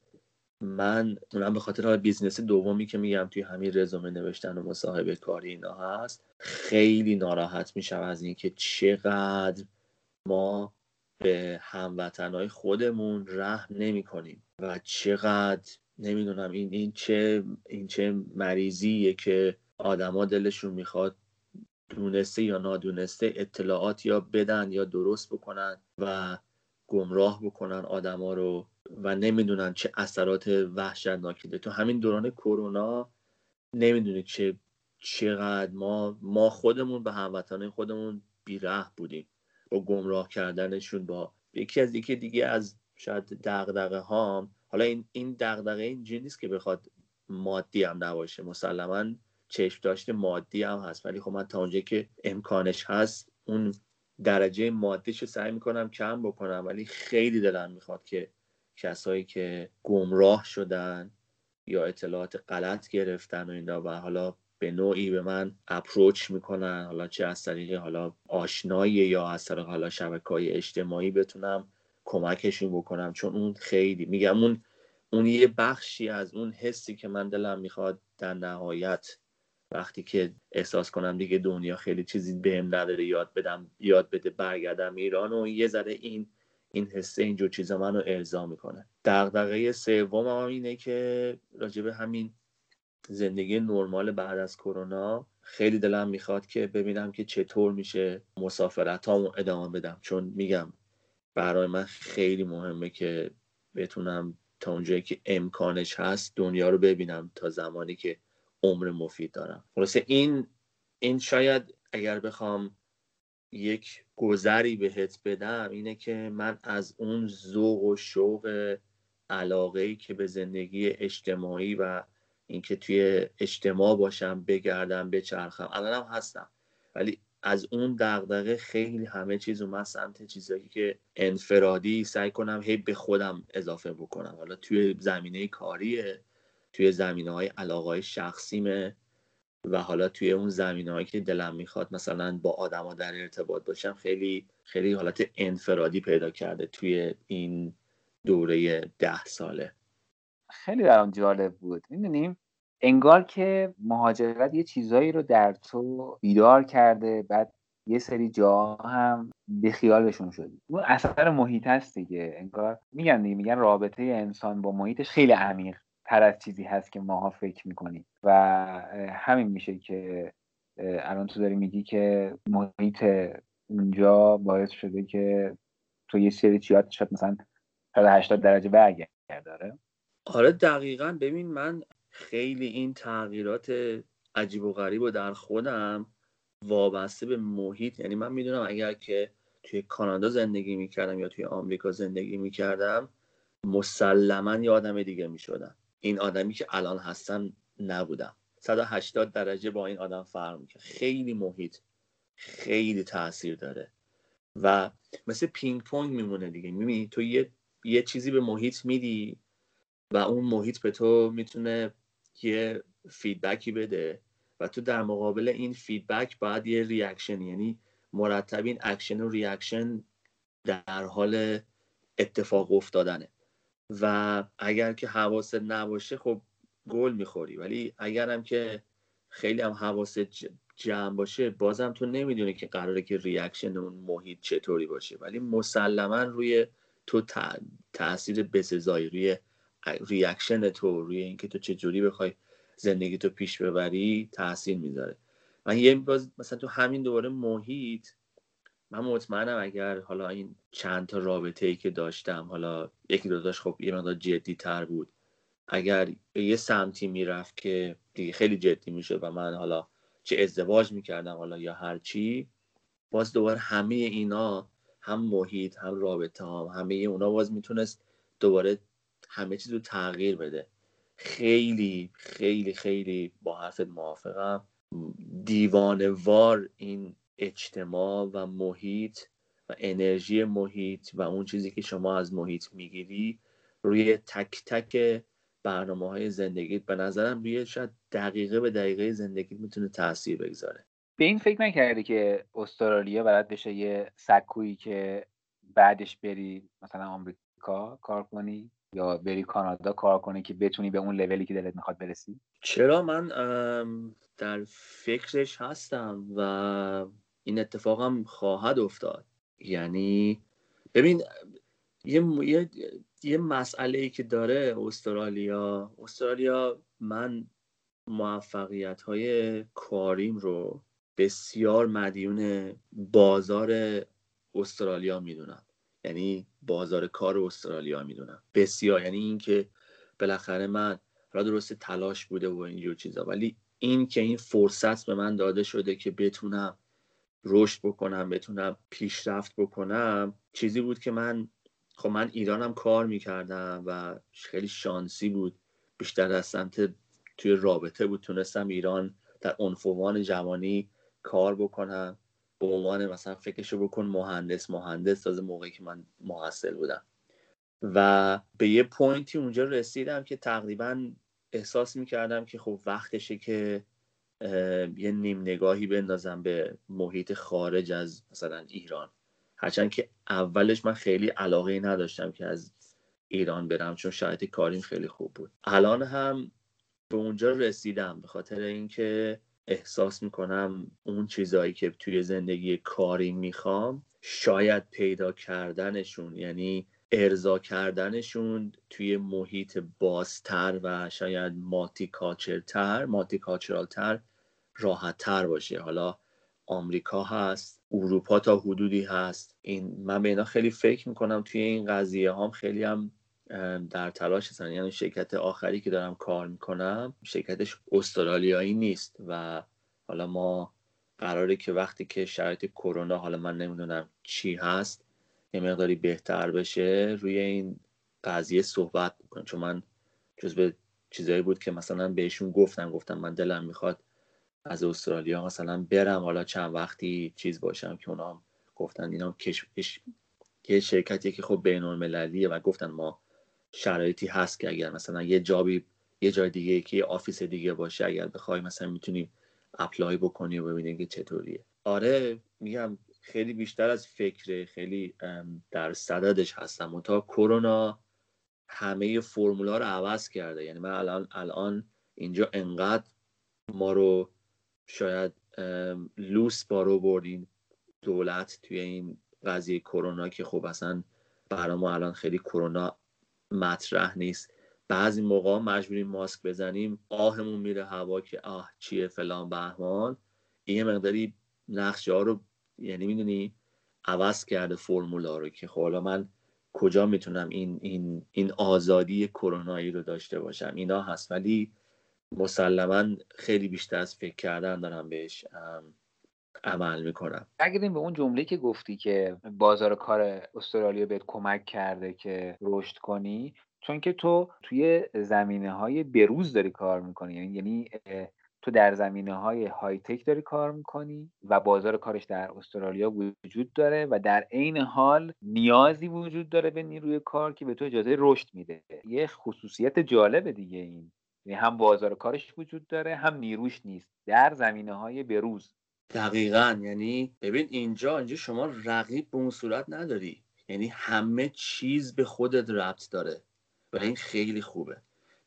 من اونم به خاطر business دومی که میگم توی همین رزومه نوشتن و مصاحبه کاری اینا هست خیلی ناراحت میشم از اینکه چقدر ما به هموطنهای خودمون رحم نمی کنیم و چقدر نمی‌دونم این این چه این چه مریضیه که آدما دلشون می‌خواد دونسته یا نادونسته اطلاعات یا بدن یا درست بکنن و گمراه بکنن آدما رو. و نمی‌دونن چه اثرات وحشتناکی داره. تو همین دوران کرونا نمی‌دونید چه چقدر ما ما خودمون به هموطنان خودمون بیره بودیم با گمراه کردنشون با یکی از یکی دیگه از شاید دغدغه هام حالا این این دغدغه اینجوری نیست که بخواد مادی هم نباشه. مسلما چشم داشته مادی هم هست. ولی خب من تا اونجایی که امکانش هست اون درجه مادیش رو سعی می‌کنم کم بکنم. ولی خیلی دلم می‌خواد که کسایی که گمراه شدن یا اطلاعات غلط گرفتن و اینا و حالا به نوعی به من اپروچ می‌کنن. حالا چه از طریق حالا آشنایی یا از طریق حالا شبکه های اجتماعی بتونم کمکشون بکنم. چون اون خیلی میگم اون اون یه بخشی از اون حسی که من دلم می‌خواد در نهایت وقتی که احساس کنم دیگه دنیا خیلی چیزی بهم نداره یاد بدم یاد بده برگردم ایران و یه ذره این این حسه اینجور چیزا منو ارضا می‌کنه. دغدغه سوم هم اینه که راجبه همین زندگی نرمال بعد از کرونا خیلی دلم می‌خواد که ببینم که چطور میشه مسافرت ادامه بدم. چون میگم برای من خیلی مهمه که بتونم تا اونجایی که امکانش هست دنیا رو ببینم تا زمانی که عمر مفید دارم. خلاصه این این شاید اگر بخوام یک گذری بهت بدم اینه که من از اون ذوق و شوق علاقه ای که به زندگی اجتماعی و اینکه توی اجتماع باشم بگردم بچرخم. الانم هستم. ولی از اون دغدغه خیلی همه چیز اومد سمت چیزایی که انفرادی سعی کنم هی به خودم اضافه بکنم. حالا توی زمینه کاریه توی زمینه های علاقه های شخصیمه. و حالا توی اون زمینه هایی که دلم می‌خواد مثلا با آدما در ارتباط باشم خیلی خیلی حالت انفرادی پیدا کرده توی این دوره ده ساله. خیلی برام جالب بود. می‌دونیم انگار که مهاجرت یه چیزایی رو در تو بیدار کرده بعد یه سری جا هم به خیالشون شدی. اون اثر محیط هست دیگه. انگار میگن دیگه میگن رابطه انسان با محیطش خیلی عمیق تر از چیزی هست که ماها فکر می‌کنیم. و همین میشه که الان تو داری میگی که محیط اونجا باعث شده که تو یه سری چیات شاید مثلا 180 درجه برگرد داره آره دقیقا. ببین من خیلی این تغییرات عجیب و غریب و در خودم وابسته به محیط یعنی من می‌دونم اگر که توی کانادا زندگی می‌کردم یا توی آمریکا زندگی می‌کردم مسلما یه آدم دیگه می‌شدم. این آدمی که الان هستن نبودم. 180 درجه با این آدم فرق می‌کنه. خیلی محیط خیلی تاثیر داره. و مثل پینگ پونگ میمونه دیگه. می‌بینی تو یه یه چیزی به محیط میدی و اون محیط به تو می‌تونه یه feedback ی بده و تو در مقابل این feedback باید یه reaction یعنی مرتب این اکشن و reaction در حال اتفاق افتادنه. و اگر که حواست نباشه خب گل می‌خوری. ولی اگرم که خیلی هم حواست جمع باشه بازم تو نمی‌دونی که قراره که reaction اون محیط چطوری باشه. ولی مسلما روی تو تاثیر بسزایی روی reaction تو روی اینکه تو چجوری بخوای زندگیتو پیش ببری تاثیر می‌ذاره. من یه باز مثلا تو همین دوباره محیط من مطمئنم اگر حالا این چند تا رابطه ای که داشتم حالا یکی دو خب یه مقدار جدی تر بود. اگر به یه سمتی می‌رفت که دیگه خیلی جدی میشه و من حالا چه ازدواج می‌کردم حالا یا هر چی باز دوباره همه اینا هم محیط هم رابطه هم همه اونا باز می‌تونست دوباره همه چیز رو تغییر بده. خیلی خیلی خیلی با حرفت موافقم. دیوانوار این اجتماع و محیط و انرژی محیط و اون چیزی که شما از محیط می‌گیری روی تک تک برنامه های زندگیت به نظرم روی شاید دقیقه به دقیقه زندگیت می‌تونه تاثیر بگذاره. به این فکر نکردی که استرالیا برات بشه یه سکویی که بعدش بری مثلا آمریکا کار کنی یا بری کانادا کار کنی که بتونی به اون لولی که دلت می‌خواد برسی؟ چرا من در فکرش هستم و این اتفاقم خواهد افتاد. یعنی ببین یه, یه, یه مسئله ای که داره استرالیا استرالیا من موفقیت های کاریم رو بسیار مدیون بازار استرالیا می‌دونم. یعنی بازار کار استرالیا می‌دونم. بسیار یعنی اینکه بالاخره من را درست تلاش بوده و اینجور چیزا ولی این که این فرصت به من داده شده که بتونم رشد بکنم بتونم پیشرفت بکنم چیزی بود که من خب من ایرانم کار می‌کردم و خیلی شانسی بود. بیشتر از سمت توی رابطه بود. تونستم ایران در عنفوان جوانی کار بکنم. به عنوان مثلا فکرشو بکن مهندس. مهندس تازه موقعی که من محصل بودم. و به یه پوینتی اونجا رسیدم که تقریبا احساس می‌کردم که خب وقتشه که یه نیم نگاهی بندازم به محیط خارج از مثلا ایران. هرچند که اولش من خیلی علاقه نداشتم که از ایران برم چون شرایط کاریم خیلی خوب بود. الان هم به اونجا رسیدم به خاطر اینکه احساس می‌کنم اون چیزهایی که توی زندگی کاری می‌خوام شاید پیدا کردنشون یعنی ارضا کردنشون توی محیط بازتر و شاید ماتی کاچرتر ماتی راحت تر باشه. حالا آمریکا هست اروپا تا حدودی هست. این من به اینا خیلی فکر می‌کنم توی این قضیه هم خیلی هم در تلاش هستن. یعنی شرکت آخری که دارم کار می‌کنم شرکتش استرالیایی نیست و حالا ما قراره که وقتی که شرایط کرونا حالا من نمی‌دونم چی هست یه مقداری بهتر بشه روی این قضیه صحبت بکنم. چون من جز چیزایی بود که مثلا بهشون گفتم گفتم من دلم می‌خواد از استرالیا مثلا برم حالا چند وقتی چیز باشم که اونا گفتن اینا کش... یه شرکتی که خب بین المللیه و گفتن ما شرایطی هست که اگر مثلا یه job ی یه جای دیگه که یه office دیگه باشه اگر بخوای مثلا می‌تونی apply بکنی و ببینی که چطوریه. آره میگم خیلی بیشتر از فکر خیلی در صددش هستم. تا کرونا همه فرمولا رو عوض کرده. یعنی من الان الان اینجا انقدر ما رو شاید لوس بارو بردین دولت توی این قضیه کرونا که خب اصلا برای ما الان خیلی کرونا مطرح نیست. بعضی موقع مجبوریم ماسک بزنیم آهمون میره هوا که آه چیه فلان بهمان. این مقداری نقشه ها رو یعنی می‌دونی عوض کرده فرمولا رو که خب حالا من کجا می‌تونم این این این آزادی کرونایی رو داشته باشم. اینا هست. ولی مسلما خیلی بیشتر از فکر کردن دارم بهش عمل می‌کنم. اگریم به اون جمله که گفتی که بازار کار استرالیا بهت کمک کرده که رشد کنی. چون که تو توی زمینه های بروز داری کار می‌کنی. یعنی, یعنی تو در زمینه های های تک داری کار می‌کنی و بازار کارش در استرالیا وجود داره و در عین حال نیازی وجود داره به نیروی کار که به تو اجازه رشد میده. یه خصوصیت جالب دیگه این. یعنی هم بازار کارش وجود داره هم نیروش نیست. در زمینه های بروز. دقیقا. یعنی ببین اینجا اینجا شما رقیب به اون صورت نداری. یعنی همه چیز به خودت ربط داره و این خیلی خوبه.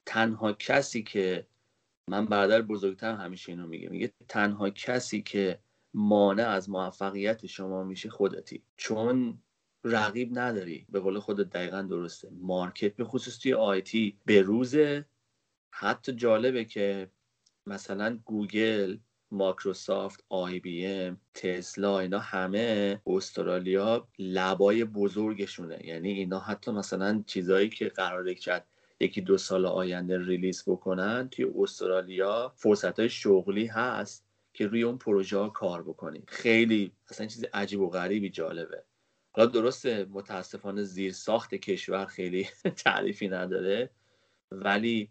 تنها کسی که من برادر بزرگتر همیشه اینو میگه میگه تنها کسی که مانع از موفقیت شما میشه خودتی. چون رقیب نداری. به قول خودت دقیقا درسته. market به خصوص توی IT به روز حتی جالبه که مثلا گوگل مایکروسافت IBM تسلا اینا همه استرالیا lab های بزرگشونه. یعنی اینا حتی مثلا چیزایی که قراره کرد یکی دو سال آینده ریلیز بکنن توی استرالیا فرصت های شغلی هست که روی اون پروژه ها کار بکنی. خیلی اصلا چیز عجیب و غریبی جالبه. حالا درسته متاسفانه زیر ساخت کشور خیلی (laughs) تعریفی نداره ولی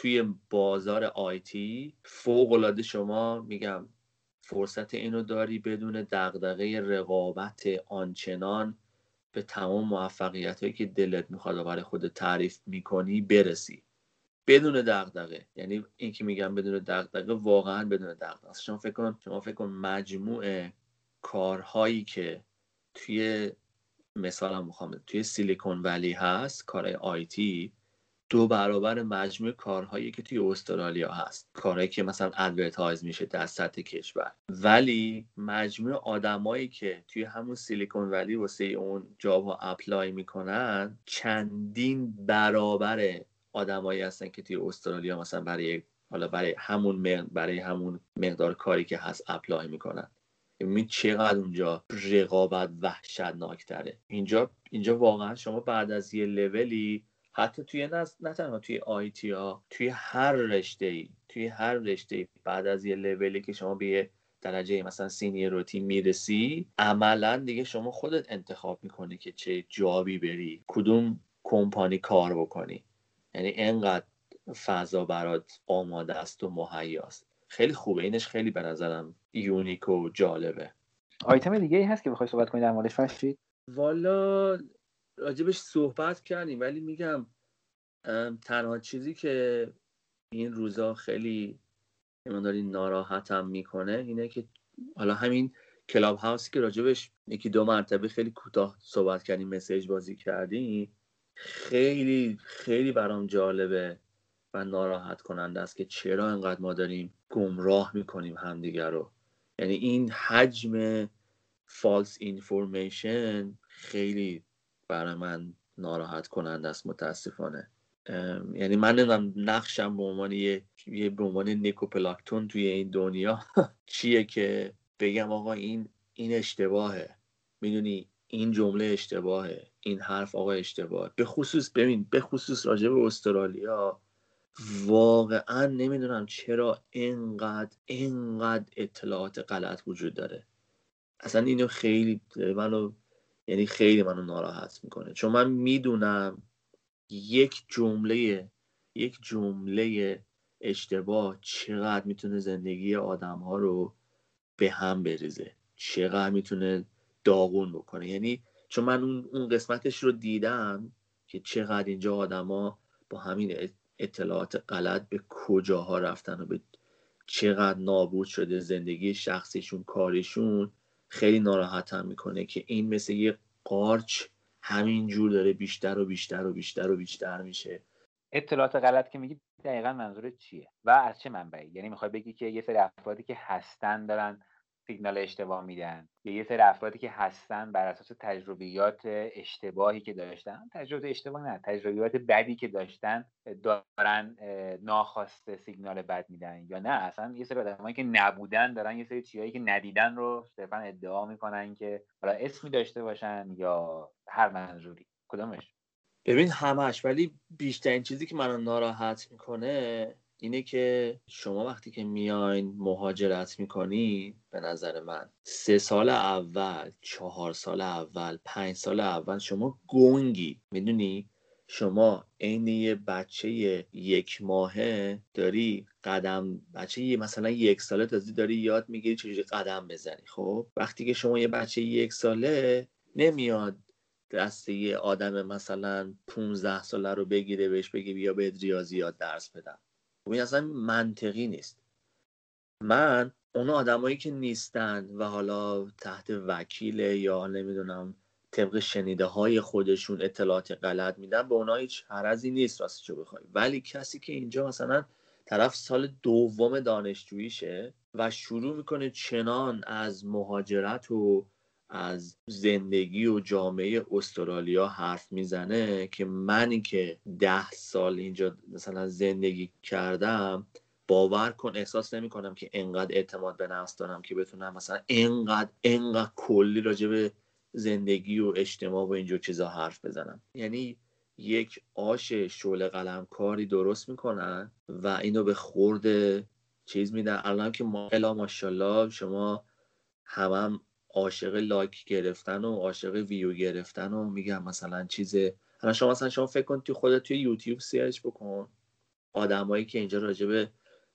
توی بازار آیتی فوق العاده شما میگم فرصت اینو داری بدون دغدغه رقابت آنچنان به تمام موفقیت هایی که دلت می‌خواد و برای خودت تعریف می‌کنی برسی. بدون دغدغه. یعنی این که میگم بدون دغدغه واقعا بدون دغدغه. شما فکر کن شما فکر کن مجموع کارهایی که توی مثالم می‌خوام توی سیلیکون ولی هست کارهای IT دو برابر مجموع کارهایی که توی استرالیا هست. کارهایی که مثلا advertise میشه در سطح کشور. ولی مجموع آدمایی که توی همون سیلیکون ولی واسه اون job ها apply می‌کنن چندین برابر آدمایی هستن که توی استرالیا مثلا برای حالا برای همون برای همون مقدار کاری که هست اپلای می‌کنن. می چقدر اونجا رقابت وحشتناک تره اینجا اینجا واقعا شما بعد از یه لولی حتی توی نه, نه تنها توی آیتی ها توی هر رشته ای توی هر رشته ای بعد از یه لولی که شما به یه درجه مثلا روتی می‌رسی عملا دیگه شما خودت انتخاب می‌کنی که چه جابی بری کدوم کمپانی کار بکنی. یعنی انقدر فضا برات آماده است و مهیاست خیلی خوبه. اینش خیلی به نظرم unique و جالبه. آیتم دیگه ای هست که بخوای صحبت کنی در موردش فرشید؟ والا راجبش صحبت کردیم ولی میگم تنها چیزی که این روزا خیلی داری ناراحتم می‌کنه اینه که حالا همین Clubhouse ی که راجبش یکی دو مرتبه خیلی کوتاه صحبت کردیم message بازی کردیم خیلی خیلی برام جالبه و ناراحت کننده است که چرا انقدر ما داریم گمراه می‌کنیم همدیگر رو. یعنی این حجم فالس اینفورمیشن خیلی برای من ناراحت کننده است متاسفانه. یعنی من نمی‌دونم نقشم به عنوان یه به عنوان نیکوپلاکتون توی این دنیا (laughs) چیه که بگم آقا این این اشتباهه. می‌دونی؟ این جمله اشتباهه. این حرف آقا اشتباهه. به خصوص ببین به خصوص راجع به استرالیا واقعا نمی‌دونم چرا اینقدر اینقدر اطلاعات غلط وجود داره. اصلا اینو خیلی منو یعنی خیلی منو ناراحت می‌کنه. چون من می‌دونم یک جمله یک جمله اشتباه چقدر می‌تونه زندگی آدم ها رو به هم بریزه. چقدر می‌تونه داغون بکنه. یعنی چون من اون, قسمتش رو دیدم که چقدر اینجا آدما با همین اطلاعات غلط به کجاها رفتن و به چقدر نابود شده زندگی شخصیشون کاریشون. خیلی ناراحتم می‌کنه که این مثل یه قارچ همینجور داره بیشتر و بیشتر و بیشتر و بیشتر میشه. اطلاعات غلط که میگی دقیقا منظورت چیه؟ و از چه منبعی؟ یعنی می‌خوای بگی که یه سری افرادی که هستن دارن سیگنال اشتباه میدن. یا یه سری افرادی که هستن بر اساس تجربیات اشتباهی که داشتن تجربه اشتباه نه تجربیات بدی که داشتن دارن ناخواسته سیگنال بد میدن یا نه. اصلا یه سری آدمایی که نبودن دارن یه سری چیزایی که ندیدن رو صرفا ادعا می‌کنن که حالا اسمی داشته باشن یا هر منظوری. کدومش؟ ببین همش ولی بیشترین چیزی که منو ناراحت می‌کنه اینه که شما وقتی که میاین مهاجرت می‌کنی به نظر من سه سال اول چهار سال اول پنج سال اول شما گنگی. می‌دونی؟ شما عین یه بچه یک ماهه داری قدم بچه مثلا یک ساله تازه داری یاد می‌گیری چجوری قدم بزنی. خب؟ وقتی که شما یه بچه یک ساله نمیاد دسته یه آدم مثلا 15 ساله رو بگیره بهش بگی بیا به ریاضیات درس بدم. این اصلا منطقی نیست. من اون آدمایی که نیستن و حالا تحت وکیل یا نمی‌دونم طبق شنیده های خودشون اطلاعات غلط میدن به اونها هیچ حرزی نیست راستشو بخوای. ولی کسی که اینجا مثلا طرف سال دوم دانشجوییشه و شروع می‌کنه چنان از مهاجرت و از زندگی و جامعه استرالیا حرف می‌زنه که منی که ده سال اینجا مثلا زندگی کردم باور کن احساس نمی کنم که انقدر اعتماد به نفس دارم که بتونم مثلا انقدر انقدر کلی راجع به زندگی و اجتماع و اینجور چیزا حرف بزنم. یعنی یک آش شعله قلم کاری درست می‌کنن و اینو به خورد چیز میدن. الان که ما الا ماشاءالله شما همم عاشق لایک گرفتن و عاشق ویو گرفتن و میگم مثلا چیز حالا شما مثلا شما فکر کن تو خودت توی یوتیوب سیرش بکن. آدمایی که اینجا راجبه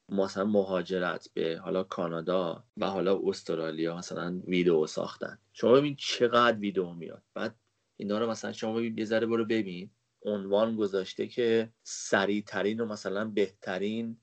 مثلا مهاجرت به حالا کانادا و حالا استرالیا مثلا ویدیو ساختن. شما ببین چقدر ویدیو میاد. بعد اینا رو مثلا شما یه ذره برو ببین. عنوان گذاشته که سریع ترین و مثلا بهترین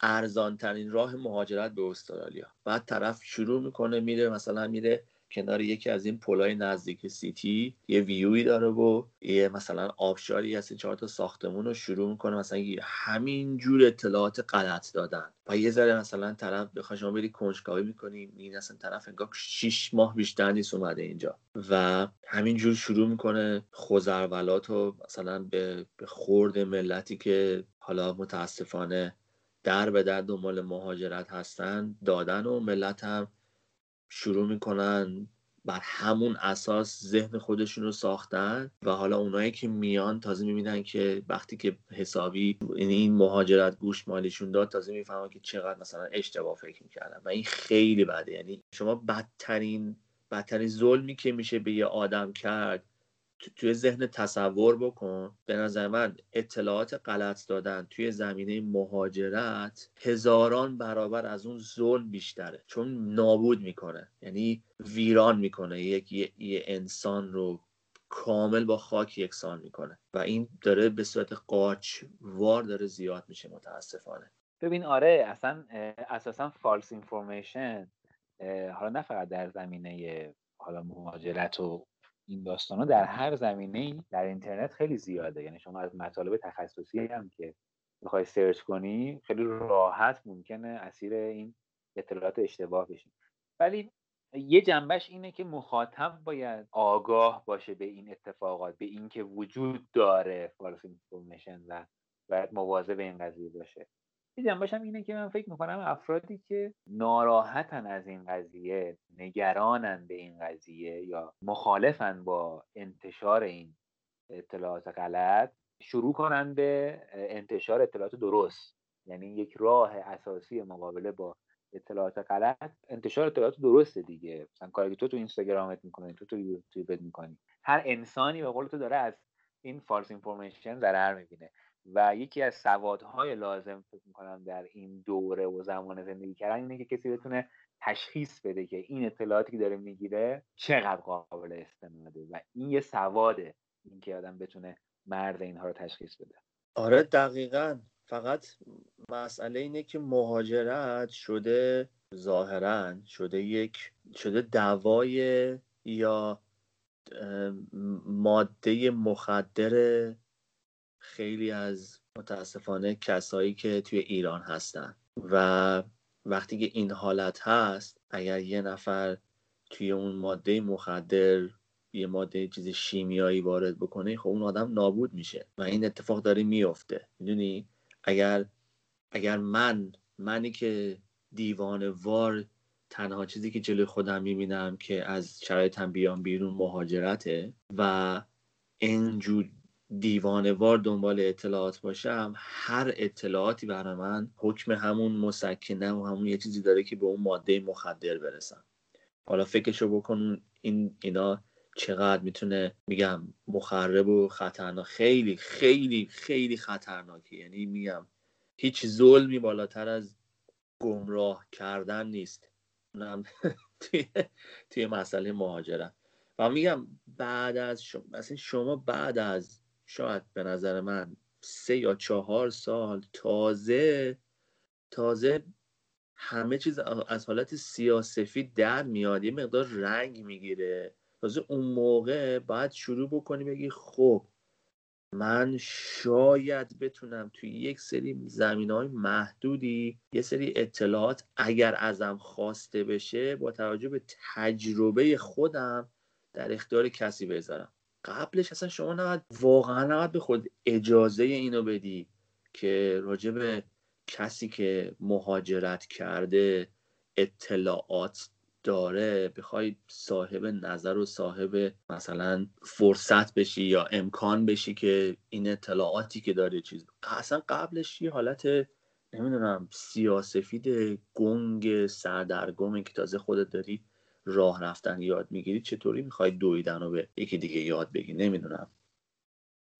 ارزان ترین راه مهاجرت به استرالیا. بعد طرف شروع می‌کنه میره مثلا میره کنار یکی از این پلای نزدیک سیتی یه ویوی داره و یه مثلا آبشاری هست چهار تا ساختمون رو شروع می‌کنه مثلا همین جور اطلاعات غلط دادن. و یه ذره مثلا طرف بخوای شما بری کنجکاوی می‌کنی این اصلا طرف انگار 6 ماه بیشتر نیست اومده اینجا. و همین جور شروع می‌کنه خوزرولات و مثلا به خورد ملتی که حالا متاسفانه در به در دنبال مهاجرت هستن دادن و ملت هم شروع می‌کنن بر همون اساس ذهن خودشون رو ساختن و حالا اونایی که میان تازه می‌بینن که وقتی که حسابی این مهاجرت گوش مالیشون داد تازه می‌فهمن که چقدر مثلا اشتباه فکر می‌کردن و این خیلی بده. یعنی شما بدترین بدترین ظلمی که میشه به یه آدم کرد توی ذهن تصور بکن. به نظر من اطلاعات غلط دادن توی زمینه مهاجرت هزاران برابر از اون ظلم بیشتره. چون نابود می‌کنه. یعنی ویران می‌کنه. یک یه, انسان رو کامل با خاک یکسان می‌کنه. و این داره به صورت قاچ وار داره زیاد میشه متاسفانه. ببین آره اصلا اساسا false information حالا نه فقط در زمینه حالا مهاجرت و این داستان ها در هر زمینه ای در اینترنت خیلی زیاده. یعنی شما از مطالب تخصصی هم که می‌خوای search کنی خیلی راحت ممکنه اسیر این اطلاعات اشتباه بشی. ولی یه جنبه‌ش اینه که مخاطب باید آگاه باشه به این اتفاقات به اینکه وجود داره false information و باید مواظب این قضیه باشه. یه باشم اینه که من فکر می‌کنم افرادی که ناراحتن از این قضیه نگرانن به این قضیه یا مخالفن با انتشار این اطلاعات غلط شروع کنن به انتشار اطلاعات درست. یعنی یک راه اساسی مقابله با اطلاعات غلط انتشار اطلاعات درسته دیگه. مثلا کاری که تو تو اینستاگرامت می‌کنی تو تو یوتیوبت می‌کنی. هر انسانی به قول تو داره از این فالس اینفورمیشن ضرر می‌بینه. و یکی از سوادهای لازم فکر می‌کنم در این دوره و زمان زندگی کردن اینه که کسی بتونه تشخیص بده که این اطلاعاتی که داره می‌گیره چقدر قابل استناده و این یه سواده اینکه آدم بتونه مرز اینها رو تشخیص بده. آره دقیقا. فقط مسئله اینه که مهاجرت شده ظاهرا شده یک شده دوای یا ماده مخدر خیلی از متاسفانه کسایی که توی ایران هستن. و وقتی که این حالت هست اگر یه نفر توی اون ماده مخدر یه ماده چیز شیمیایی وارد بکنه خب اون آدم نابود میشه و این اتفاق داره میفته. می‌دونی؟ اگر اگر من منی که دیوان وار تنها چیزی که جلوی خودم می‌بینم که از شرایطم بیام بیرون مهاجرته. و اینجور دیوانوار دنبال اطلاعات باشم هر اطلاعاتی برای من حکم همون مسکنه و همون یه چیزی داره که به اون ماده مخدر برسم. حالا فکرشو بکن این اینا چقدر می‌تونه میگم مخرب و خطرناک خیلی خیلی خیلی خطرناکی یعنی میگم هیچ ظلمی بالاتر از گمراه کردن نیست. اونم (laughs) توی, توی مسئله مهاجرت. و میگم بعد از شما مثلا شما بعد از شاید به نظر من سه یا چهار سال تازه تازه همه چیز از حالت سیاسفید در میاد. یه مقدار رنگ می‌گیره. تازه اون موقع باید شروع بکنی بگی خب من شاید بتونم توی یک سری زمین های محدودی یه سری اطلاعات اگر ازم خواسته بشه با توجه به تجربه خودم در اختیار کسی بذارم قبلش اصلا شما نباید واقعا نباید به خود اجازه اینو بدی که راجع به کسی که مهاجرت کرده اطلاعات داره بخوای صاحب نظر و صاحب مثلا فرصت بشی یا امکان بشی که این اطلاعاتی که داره چیز اصلا قبلش یه حالت نمی‌دونم سیاسفید گنگ سردرگمی که تازه خودت داری راه رفتن یاد می‌گیری چطوری می‌خوای دویدن رو به یکی دیگه یاد بگی؟ نمی‌دونم.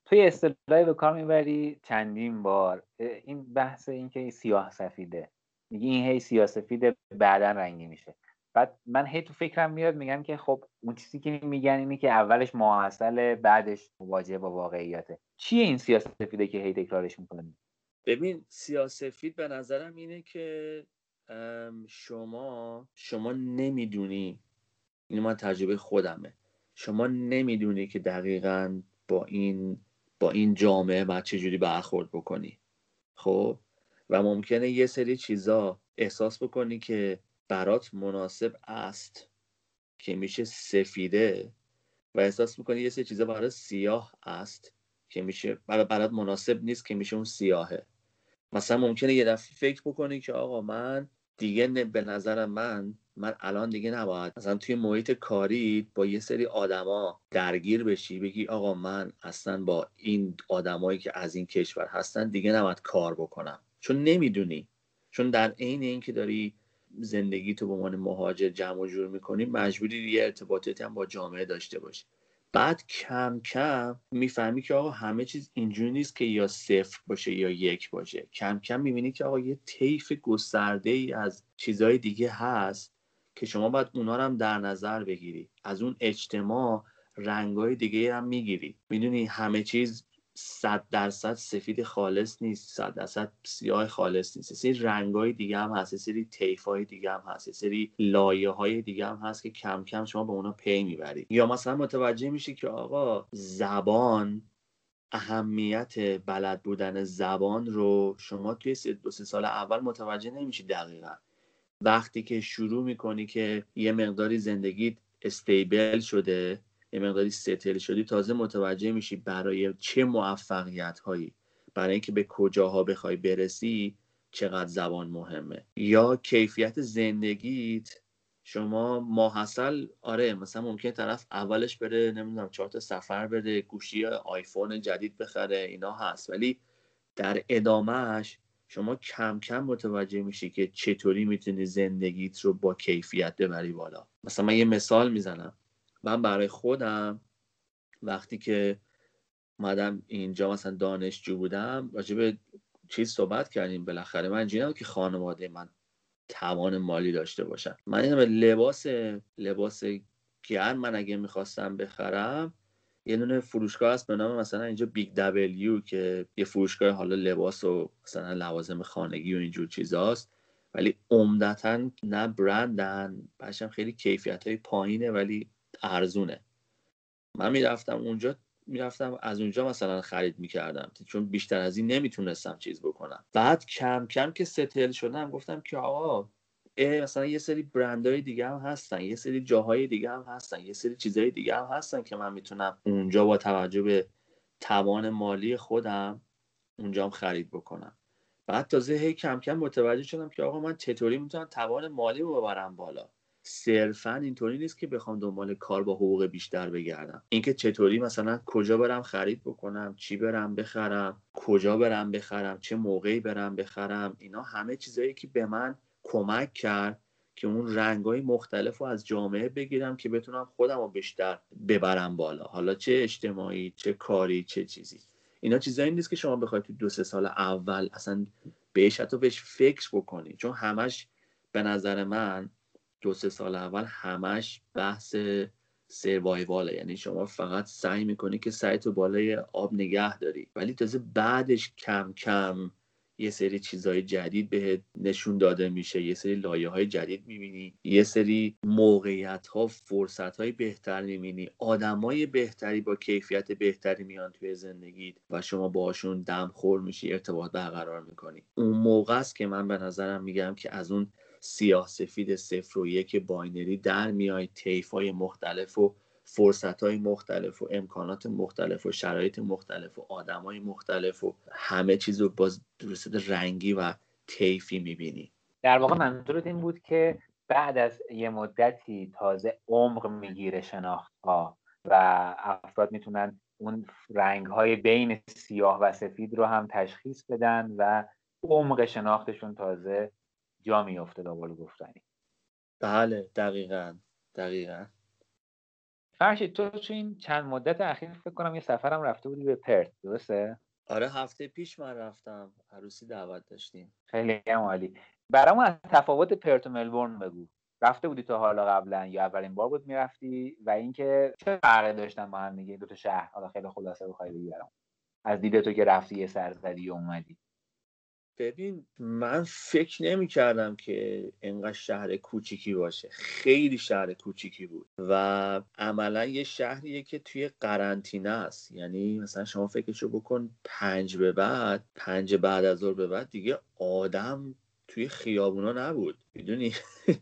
توی اصطلاحی به کار می‌بری چندین بار. این بحث این که سیاه سفیده. میگی این هی سیاه سفیده بعدا رنگی میشه. بعد من هی تو فکرم میاد میگم که خب اون چیزی که میگن اینه که اولش ماحصل بعدش مواجه با واقعیته. چیه این سیاه سفیده که هی تکرارش می‌کنی ببین سیاسفید به نظرم اینه که شما شما نمی‌دونی. این من تجربه خودمه. شما نمی‌دونی که دقیقا با این با این جامعه باید چجوری برخورد بکنی. خب؟ و ممکنه یه سری چیزا احساس بکنی که برات مناسب است که میشه سفیده و احساس می‌کنی یه سری چیزا برات سیاه است که میشه برات مناسب نیست که میشه اون سیاهه. مثلا ممکنه یه دفعه فکر بکنی که آقا من دیگه به نظر من من الان دیگه نباید مثلا توی محیط کاری با یه سری آدما درگیر بشی بگی آقا من اصلا با این آدمایی که از این کشور هستن دیگه نباید کار بکنم. چون نمی‌دونی. چون در عین اینکه داری زندگی تو به عنوان مهاجر جمع و جور می‌کنی مجبوری یه ارتباطاتی هم با جامعه داشته باشی. بعد کم کم می‌فهمی که آقا همه چیز اینجوری نیست که یا صفر باشه یا یک باشه. کم کم می‌بینی که آقا یه طیف گسترده ای از چیزهای دیگه هست که شما باید اونا رو هم در نظر بگیری. از اون اجتماع رنگای دیگه هم می‌گیری. می‌دونی همه چیز صد درصد سفید خالص نیست صد درصد سیاه خالص نیست. سری رنگای دیگه هم هست سری طیف های دیگه هم هست سری لایه های دیگه هم هست که کم کم شما به اونا پی می‌بری یا مثلا متوجه میشی که آقا زبان اهمیت بلد بودن زبان رو شما توی دو سه سال اول متوجه نمیشی دقیقا. وقتی که شروع می‌کنی که یه مقداری زندگیت استیبل شده یه مقداری ستل شدی تازه متوجه میشی برای چه موفقیت هایی برای اینکه به کجاها بخوای برسی چقدر زبان مهمه. یا کیفیت زندگیت شما ماحصل آره مثلا ممکن طرف اولش بره نمی‌دونم چهار تا سفر بره گوشی آیفون جدید بخره اینا هست. ولی در ادامهش شما کم کم متوجه میشی که چطوری می‌تونی زندگیت رو با کیفیت ببری بالا. مثلا من یه مثال می‌زنم. من برای خودم وقتی که اومدم اینجا مثلا دانشجو بودم راجع به چیز صحبت کردیم بالاخره. من اینجوری که خانواده من توان مالی داشته باشن. من لباس لباس گرم من اگه می‌خواستم بخرم یه دونه فروشگاه هست به نام مثلا اینجا Big W که یه فروشگاه حالا لباس و مثلا لوازم خانگی و اینجور چیزاست. ولی عمدتا نه برندن بچم خیلی کیفیت های پایینه ولی ارزونه. من می‌رفتم اونجا می‌رفتم از اونجا مثلا خرید می‌کردم چون بیشتر از این نمی‌تونستم چیز بکنم. بعد کم کم که settle شدم گفتم که آقا مثلا یه سری برندهای دیگه هم هستن یه سری جاهای دیگه هم هستن یه سری چیزهای دیگه هم هستن که من می‌تونم اونجا با توجه به توان مالی خودم اونجا هم خرید بکنم. بعد تازه هی کم کم متوجه شدم که آقا من چطوری می‌تونم توان مالی رو ببرم بالا؟ صرفا اینطوری نیست که بخوام دنبال کار با حقوق بیشتر بگردم. اینکه چطوری مثلا کجا برم خرید بکنم چی برم بخرم کجا برم بخرم چه موقعی برم بخرم اینا همه چیزایی که به من کمک کرد که اون رنگ های مختلف رو از جامعه بگیرم که بتونم خودم رو بیشتر ببرم بالا. حالا چه اجتماعی چه کاری چه چیزی. اینا چیزایی نیست که شما بخواید تو دو سه سال اول اصلا بهش حتی بهش فکر بکنی. چون همش به نظر من دو سه سال اول همش بحث سروایواله یعنی شما فقط سعی می‌کنی که سعی بالای آب نگه داری. ولی تازه بعدش کم کم یه سری چیزهای جدید بهت نشون داده میشه. یه سری لایه های جدید می‌بینی. یه سری موقعیت ها فرصت های بهتر می‌بینی. آدمای بهتری با کیفیت بهتری میان توی زندگیت و شما باشون دم خور میشی ارتباط برقرار می‌کنی. اون موقع است که من به نظرم میگم که از اون سیاه سفید صفر و یک binary در میای طیف های مختلف و فرصت های مختلف و امکانات مختلف و شرایط مختلف و آدم های مختلف و همه چیز رو باز درست رنگی و طیفی می‌بینی. در واقع منظورت این بود که بعد از یه مدتی تازه عمق می‌گیره شناخت ها و افراد می‌تونن اون رنگ های بین سیاه و سفید رو هم تشخیص بدن و عمق شناختشون تازه جا میفته دابال گفتنی. بله دقیقا دقیقا. فرشید تو تو این چند مدت اخیر فکر کنم یه سفرم رفته بودی به پرت درسته؟ آره هفته پیش من رفتم عروسی دعوت داشتیم. خیلی عالی. برامون از تفاوت پرت و ملبورن بگو. رفته بودی تو حالا قبلا یا اولین بار بود می‌رفتی؟ و اینکه چه فرقی داشتن با هم دیگه؟ دو تا شهر. حالا خیلی خلاصه بخوای بگی برام از دیده تو که رفتی یه سر زدی و اومدی. ببین من فکر نمی کردم که اینقدر شهر کوچیکی باشه. خیلی شهر کوچیکی بود. و عملا یه شهریه که توی قرنطینه است. یعنی مثلا شما فکرشو بکن پنج به بعد پنج بعد از ظهر به بعد دیگه آدم توی خیابونا نبود. می‌دونی؟ (laughs)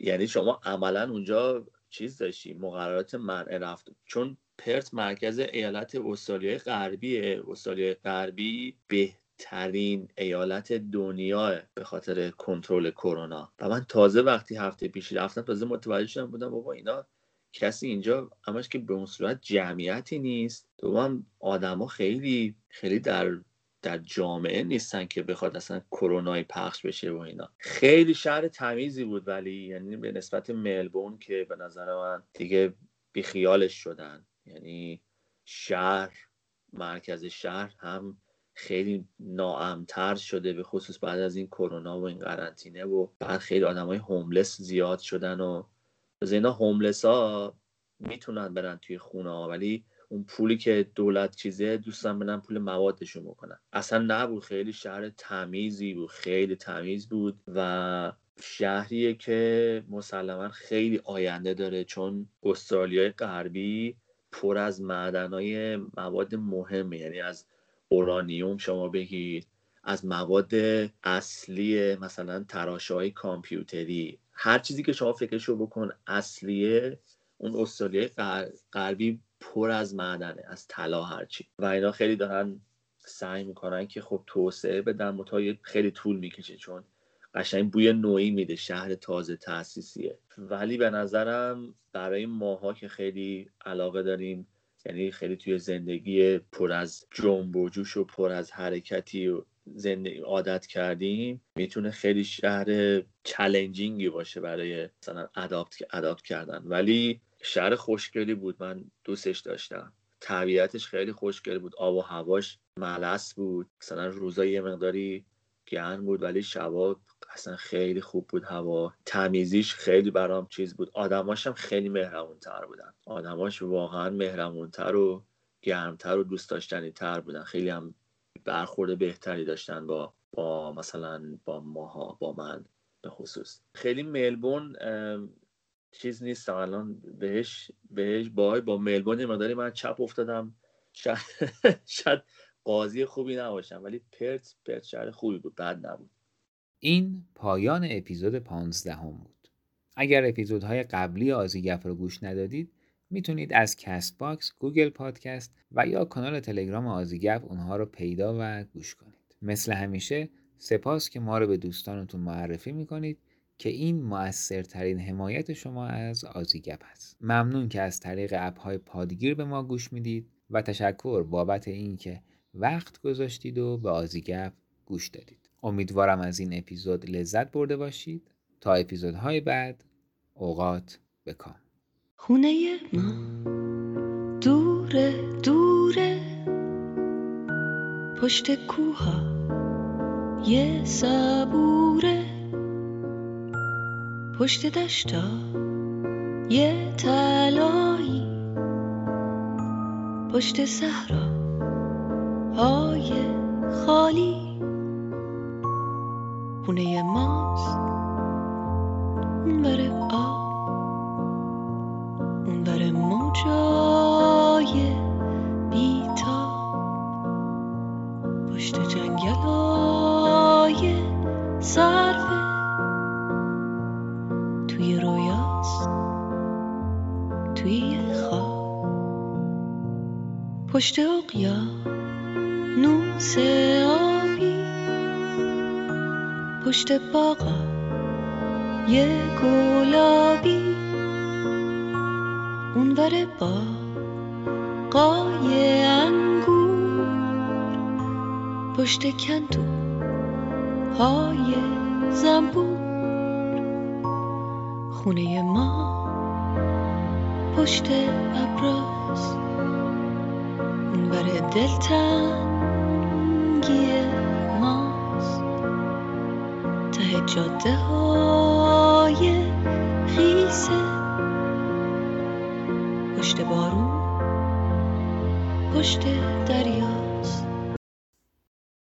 یعنی شما عملا اونجا چیز داشتی مقررات منع رفت. چون پرت مرکز ایالت استرالیای غربیه. استرالیای غربی به ترین ایالت دنیا به خاطر کنترل کرونا. و من تازه وقتی هفته پیش رفتم تازه متوجه شدم بودم بابا اینا کسی اینجا همش که به اون صورت جمعیتی نیست. دوم آدما خیلی خیلی در در جامعه نیستن که بخواد اصلا کرونای پخش بشه و اینا. خیلی شهر تمیزی بود ولی یعنی به نسبت ملبورن که به نظر من دیگه بیخیالش شدن. یعنی شهر مرکز شهر هم خیلی ناامتر شده به خصوص بعد از این کرونا و این قرنطینه و بعد خیلی آدم های هوملس زیاد شدن و از اینا هوملس ها می‌تونن برن توی خونه ها ولی اون پولی که دولت چیزه دوستان برن پول موادشون بکنن. اصلا نبود خیلی شهر تمیزی بود خیلی تمیز بود و شهریه که مسلما خیلی آینده داره چون استرالیای غربی پر از معدنای مواد مهمه یعنی از اورانیوم شما بگید. از مواد اصلی مثلا تراشه های کامپیوتری. هر چیزی که شما فکرشو بکن اصلیه اون استرالیای غربی پر از معدنه از طلا هرچی. و اینا خیلی دارن سعی می‌کنن که خب توسعه بدن متای خیلی طول می‌کشه چون قشنگ بوی نوعی میده شهر تازه تاسیسیه ولی به نظرم برای ماها که خیلی علاقه داریم یعنی خیلی توی زندگی پر از جنب و جوش و پر از حرکتی و زندگی عادت کردیم می‌تونه خیلی شهر چلنجینگی باشه برای مثلا اداپت اداپت کردن. ولی شهر خوشگلی بود من دوستش داشتم. طبیعتش خیلی خوشگل بود آب و هواش ملس بود. مثلا روزای یه مقداری گرم بود ولی شبا اصلا خیلی خوب بود هوا. تمیزیش خیلی برام چیز بود. آدماش هم خیلی مهربونتر بودن. آدماش واقعا مهربونتر و گرمتر و دوست داشتنی تر بودن. خیلی هم برخورد بهتری داشتن با با مثلا با ماها با من به خصوص. خیلی ملبون چیز نیست الان بهش بهش با با ملبون مقداری من چپ افتادم. (laughs) شاید قاضی خوبی نباشم ولی پرت پرت شهر خوبی بود. بد نبود. این پایان اپیزود 15 هم بود. اگر اپیزودهای قبلی آزیگف رو گوش ندادید می‌تونید از Castbox، Google Podcast و یا کانال تلگرام آزیگپ اونها رو پیدا و گوش کنید. مثل همیشه سپاس که ما رو به دوستانتون معرفی می‌کنید که این موثرترین حمایت شما از آزیگپ هست. ممنون که از طریق app های پادگیر به ما گوش می‌دید و تشکر بابت اینکه وقت گذاشتید و به آزیگپ گوش دادید. امیدوارم از این اپیزود لذت برده باشید. تا اپیزودهای بعد اوقات بکام خونه ما دوره دوره. پشت کوها یه صبوره. پشت دشتا یه تلایی پشت صحرا های خالی. خونه ماست. اون بره آب اون بره موجای بیتاب پشت جنگلای صرفه توی رویاست. توی خواب. پشت اقیا نوس پشت باغا یه گلابی. اونور با قای انگور. پشت کندو های زنبور. خونه ما پشت ابراز. اونور دلتنگیه جاده های خیسه. پشت بارون پشت